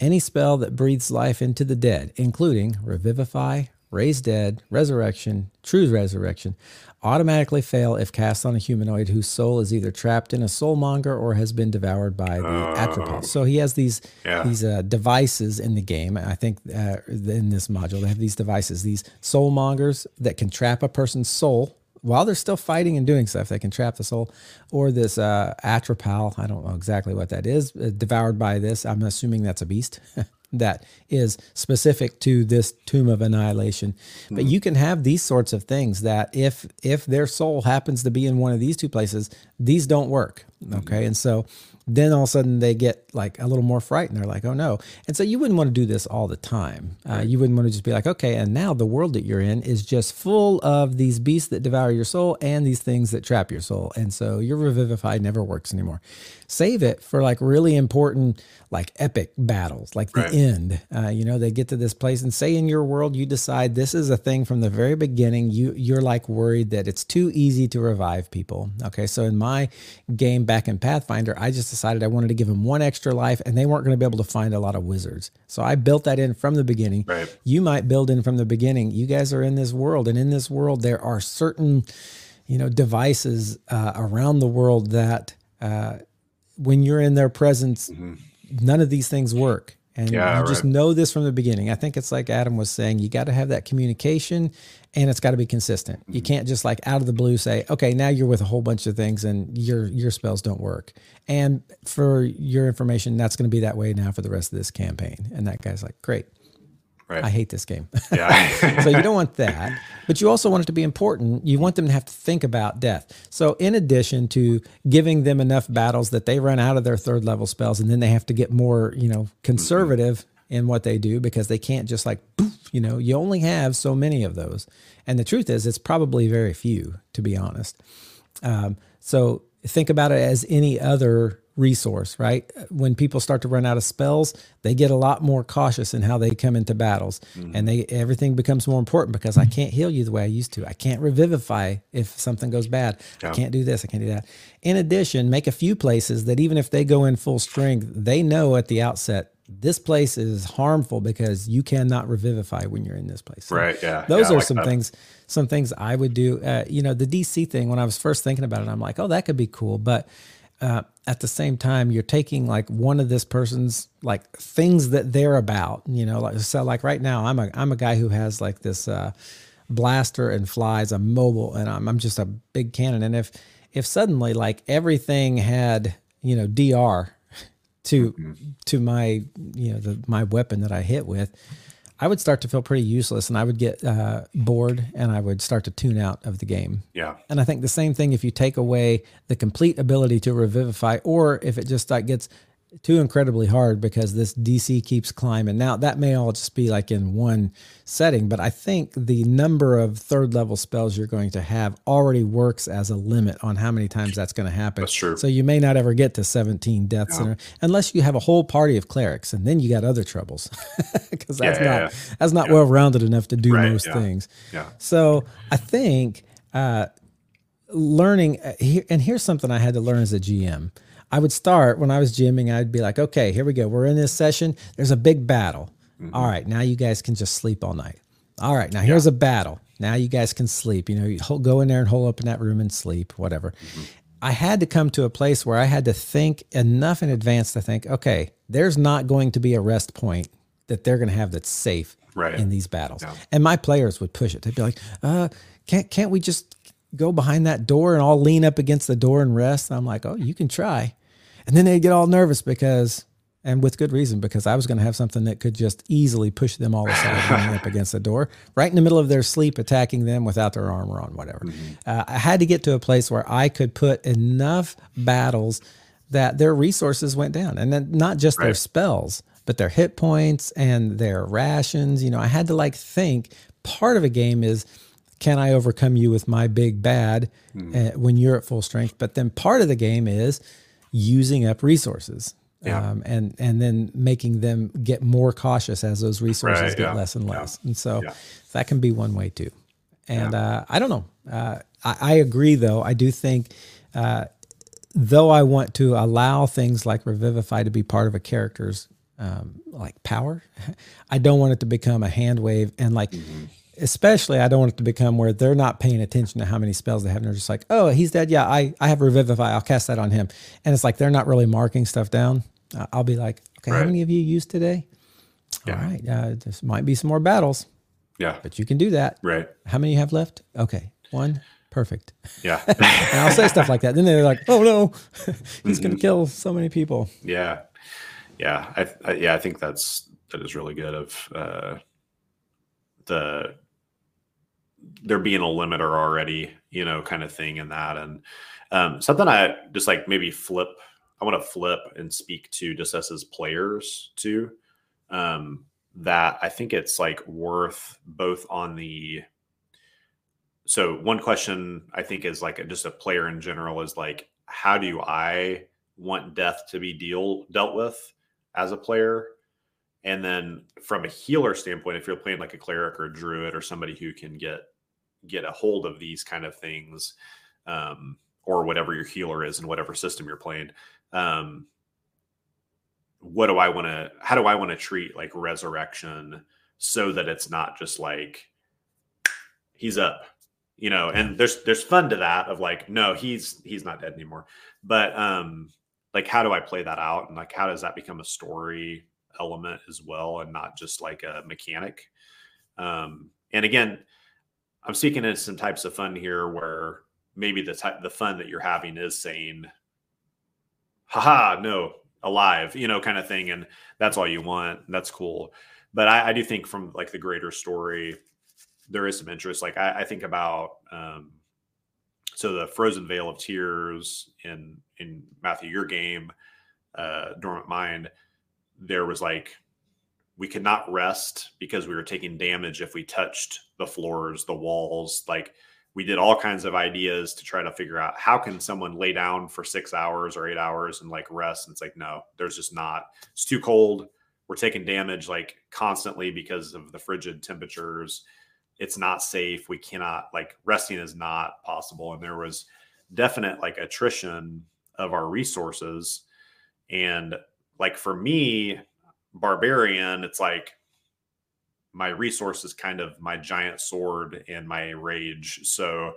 any spell that breathes life into the dead, including Revivify, raise dead, resurrection, true resurrection, automatically fail if cast on a humanoid whose soul is either trapped in a soulmonger or has been devoured by the uh, Atropal. So he has these yeah. these uh, devices in the game. I think uh, in this module they have these devices, these soulmongers that can trap a person's soul while they're still fighting and doing stuff. They can trap the soul, or this uh, Atropal. I don't know exactly what that is. Uh, devoured by this. I'm assuming that's a beast. that is specific to this tomb of annihilation. Mm-hmm. But you can have these sorts of things that if if their soul happens to be in one of these two places, these don't work. Okay. Mm-hmm. And so then all of a sudden they get like a little more frightened. They're like, oh no. And so you wouldn't want to do this all the time. Uh, you wouldn't want to just be like, okay, and now the world that you're in is just full of these beasts that devour your soul and these things that trap your soul. And so your revivify never works anymore. Save it for like really important, like epic battles, like the end. Uh, you know, they get to this place and say in your world, you decide this is a thing from the very beginning. You, you're like worried that it's too easy to revive people. Okay. So in my game back in Pathfinder, I just decided I wanted to give them one extra life and they weren't going to be able to find a lot of wizards. So I built that in from the beginning. Right. You might build in from the beginning. You guys are in this world, and in this world, there are certain, you know, devices uh, around the world that uh, when you're in their presence, mm-hmm. none of these things work. And yeah, you just know this from the beginning. I think it's like Adam was saying, you got to have that communication and it's got to be consistent. You mm-hmm. can't just like out of the blue say, okay, now you're with a whole bunch of things and your your spells don't work. And for your information, that's going to be that way now for the rest of this campaign. And that guy's like, great. Right. I hate this game. Yeah. so you don't want that, but you also want it to be important. You want them to have to think about death. So in addition to giving them enough battles that they run out of their third level spells and then they have to get more, you know, conservative mm-hmm. in what they do because they can't just like poof, you know, you only have so many of those. And the truth is it's probably very few to be honest. Um, so think about it as any other resource, right? When people start to run out of spells, they get a lot more cautious in how they come into battles. Mm-hmm. And they everything becomes more important because I can't heal you the way I used to. I can't revivify if something goes bad. Yeah. I can't do this, I can't do that. In addition, make a few places that even if they go in full strength, they know at the outset this place is harmful because you cannot revivify when you're in this place. So right. Yeah. Those yeah, are like some that. things, some things I would do. Uh, you know, the DC thing, when I was first thinking about it, I'm like, oh, that could be cool. But uh, at the same time, you're taking like one of this person's like things that they're about, you know, like, so like right now, I'm a, I'm a guy who has like this, uh, blaster and flies a mobile and I'm, I'm just a big cannon. And if, if suddenly like everything had, you know, DR to, mm-hmm. to my, you know, the, my weapon that I hit with, I would start to feel pretty useless and I would get uh, bored and I would start to tune out of the game. Yeah. And I think the same thing if you take away the complete ability to revivify or if it just like gets too incredibly hard because this DC keeps climbing. Now that may all just be like in one setting, but I think the number of third level spells you're going to have already works as a limit on how many times that's going to happen. That's true. So you may not ever get to 17 deaths yeah. unless you have a whole party of clerics, and then you got other troubles because that's yeah, yeah, not that's not well rounded enough to do right, most things. Yeah. So I think. Uh, learning uh, here and here's something i had to learn as a gm I would start when I was gymming, I'd be like, okay, here we go. We're in this session. There's a big battle. Mm-hmm. All right, now you guys can just sleep all night. All right, now yeah. here's a battle. Now you guys can sleep. You know, you go in there and hole up in that room and sleep, whatever. Mm-hmm. I had to come to a place where I had to think enough in advance to think, okay, there's not going to be a rest point that they're going to have that's safe right. in these battles. Yeah. And my players would push it. They'd be like, uh, can't can't we just go behind that door and I'll lean up against the door and rest? And I'm like, oh, you can try. And then they get all nervous because, and with good reason, because I was going to have something that could just easily push them all aside, up against the door, right in the middle of their sleep, attacking them without their armor on, whatever. Mm-hmm. Uh, I had to get to a place where I could put enough battles that their resources went down, and then not just right. their spells, but their hit points and their rations. You know, I had to like think. Part of a game is can I overcome you with my big bad mm. uh, when you're at full strength? But then part of the game is using up resources. Yeah. Um, and and then making them get more cautious as those resources right, get yeah. less and less. Yeah. And so that can be one way too. And uh, I don't know. Uh, I, I, agree, though. I do think, uh, though I want to allow things like revivify to be part of a character's um, like power, I don't want it to become a hand wave and like. Mm-hmm especially I don't want it to become where they're not paying attention to how many spells they have. And they're just like, oh, he's dead. Yeah, I, I have Revivify. I'll cast that on him. And it's like they're not really marking stuff down. Uh, I'll be like, okay, right. how many of you used today? Yeah. All right. Uh, there might be some more battles. Yeah. But you can do that. Right. How many you have left? Okay. One. Perfect. Yeah. and I'll say stuff like that. Then they're like, oh no, he's mm-hmm. going to kill so many people. Yeah. Yeah. I, I, yeah. I think that's, that is really good of, uh, the there being a limiter already, you know, kind of thing in that. And um, something I just like maybe flip, I want to flip and speak to just us as players too. Um, that I think it's like worth both on the so one question I think is like just a player in general is like how do I want death to be deal dealt with as a player and then from a healer standpoint, if you're playing like a cleric or a druid or somebody who can get get a hold of these kind of things, um, or whatever your healer is and whatever system you're playing, um, what do I want to? How do I want to treat like resurrection so that it's not just like he's up, you know? And there's there's fun to that of like no, he's he's not dead anymore, but um, like how do I play that out and like how does that become a story? element as well and not just like a mechanic. Um, and again, I'm seeking in some types of fun here where maybe the type the fun that you're having is saying, haha, no, alive, you know, kind of thing. And that's all you want. That's cool. But I, I do think from like the greater story, there is some interest. Like I, I think about um, so the frozen veil of tears in in Matthew, your game, uh, Dormant Mind there was like we could not rest because we were taking damage if we touched the floors, the walls. Like we did all kinds of ideas to try to figure out how can someone lay down for six hours or eight hours and like rest. And it's like, no, there's just not. It's too cold. We're taking damage like constantly because of the frigid temperatures. It's not safe. We cannot like resting is not possible. And there was definite like attrition of our resources. And like for me, barbarian, it's like my resource is kind of my giant sword and my rage. So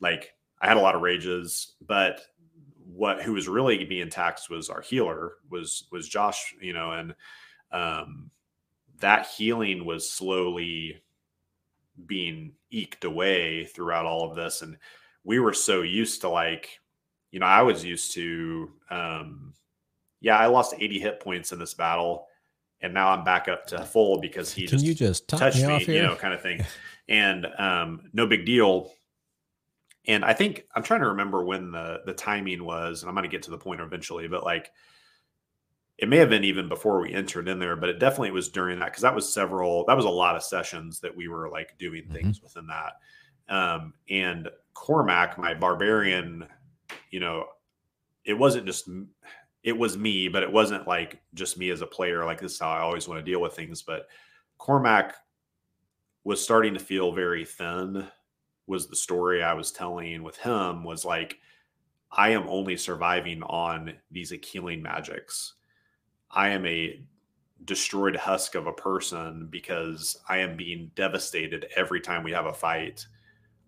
like I had a lot of rages, but what who was really being taxed was our healer was was Josh, you know, and um that healing was slowly being eked away throughout all of this and we were so used to like you know i was used to um yeah, I lost 80 hit points in this battle, and now I'm back up to full because he Can just, you just touched me, me you know, kind of thing. and um, no big deal. And I think I'm trying to remember when the the timing was, and I'm going to get to the point eventually, but like it may have been even before we entered in there, but it definitely was during that because that was several, that was a lot of sessions that we were like doing mm-hmm. things within that. Um, and Cormac, my barbarian, you know, it wasn't just it was me, but it wasn't like just me as a player. Like this is how I always want to deal with things. But Cormac was starting to feel very thin. Was the story I was telling with him was like, I am only surviving on these healing magics. I am a destroyed husk of a person because I am being devastated every time we have a fight.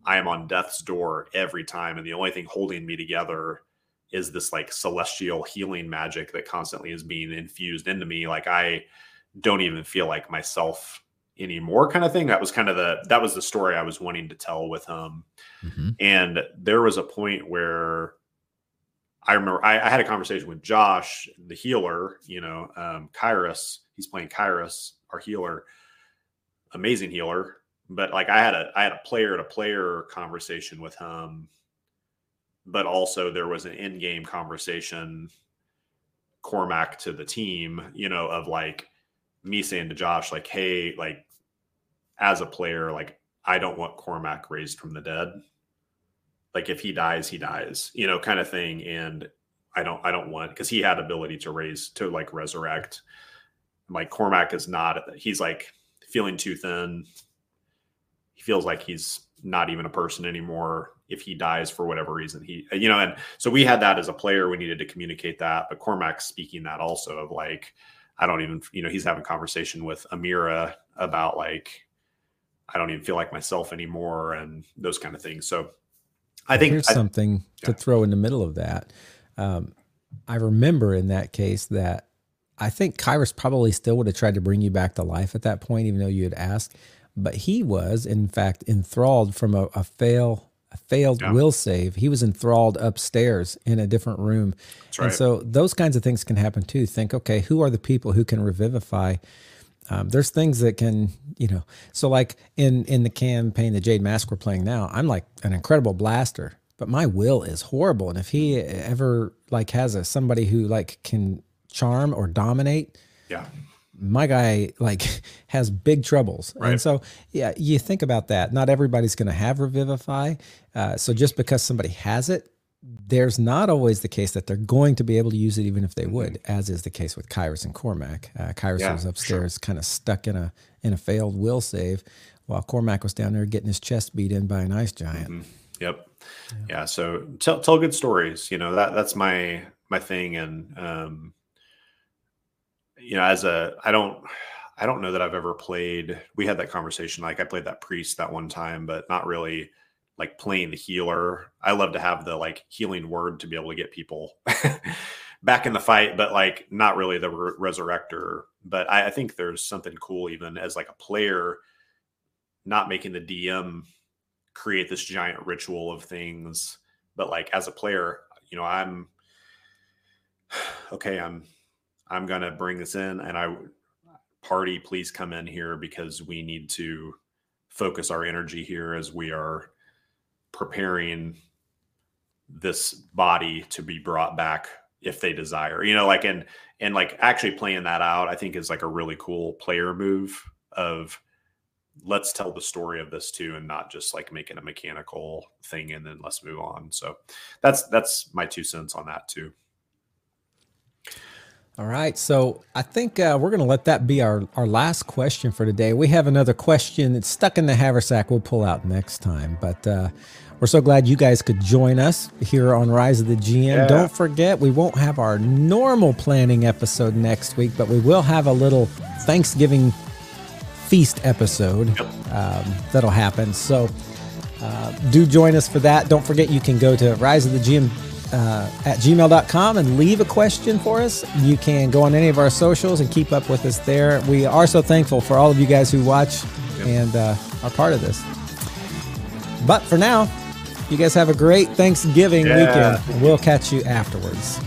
I am on death's door every time. And the only thing holding me together is this like celestial healing magic that constantly is being infused into me. Like i don't even feel like myself anymore kind of thing. That was kind of the that was the story i was wanting to tell with him mm-hmm. and there was a point where i remember I, I, had a conversation with josh the healer you know um kairos. He's playing kairos our healer amazing healer. But like i had a i had a player to player conversation with him but also there was an in-game conversation Cormac to the team, you know, of like me saying to Josh, like, hey, like as a player, like I don't want Cormac raised from the dead. Like if he dies, he dies, you know, kind of thing. And I don't, I don't want because he had ability to raise to like resurrect. Like Cormac is not. He's like feeling too thin. He feels like he's not even a person anymore if he dies for whatever reason he you know and so we had that as a player we needed to communicate that but cormac's speaking that also of like i don't even you know he's having conversation with amira about like I don't even feel like myself anymore, and those kind of things. So I think here's I, something yeah. to throw in the middle of that. Um, I remember in that case that I think Kairos probably still would have tried to bring you back to life at that point, even though you had asked. But he was, in fact, enthralled from a, a fail a failed yeah. will save. He was enthralled upstairs in a different room. Right. And so those kinds of things can happen too. Think, okay, who are the people who can revivify? Um, there's things that can, you know, so like in in the campaign, the Jade Mask we're playing now, I'm like an incredible blaster, but my will is horrible. And if he ever like has a somebody who like can charm or dominate, yeah, my guy like has big troubles. Right. And so, yeah, you think about that. Not everybody's going to have Revivify. Uh, so just because somebody has it, there's not always the case that they're going to be able to use it, even if they mm-hmm. would, as is the case with Kairos and Cormac. Uh, Kairos yeah, was upstairs, sure. kind of stuck in a in a failed will save, while Cormac was down there getting his chest beat in by an ice giant. Mm-hmm. Yep. Yeah. yeah. So tell tell good stories. You know that that's my my thing, and um, you know, as a, I don't, I don't know that I've ever played. We had that conversation. Like I played that priest that one time, but not really like playing the healer. I love to have the like healing word to be able to get people back in the fight, but like not really the re- resurrector. But I, I think there's something cool even as like a player, not making the DM create this giant ritual of things, but like as a player, you know, I'm okay. I'm I'm going to bring this in and I party please come in here because we need to focus our energy here as we are preparing this body to be brought back if they desire you know like and and like actually playing that out i think is like a really cool player move of let's tell the story of this too and not just like making a mechanical thing and then let's move on. So that's that's my two cents on that too all right. So I think uh, we're going to let that be our, our last question for today. We have another question that's stuck in the haversack we'll pull out next time. But uh, we're so glad you guys could join us here on Rise of the GM. Yeah. Don't forget, we won't have our normal planning episode next week, but we will have a little Thanksgiving feast episode yep. um, that'll happen. So uh, do join us for that. Don't forget, you can go to Rise of the GM uh, at gmail.com and leave a question for us. You can go on any of our socials and keep up with us there. We are so thankful for all of you guys who watch yep. and uh, are part of this. But for now, you guys have a great Thanksgiving yeah. weekend. We'll catch you afterwards.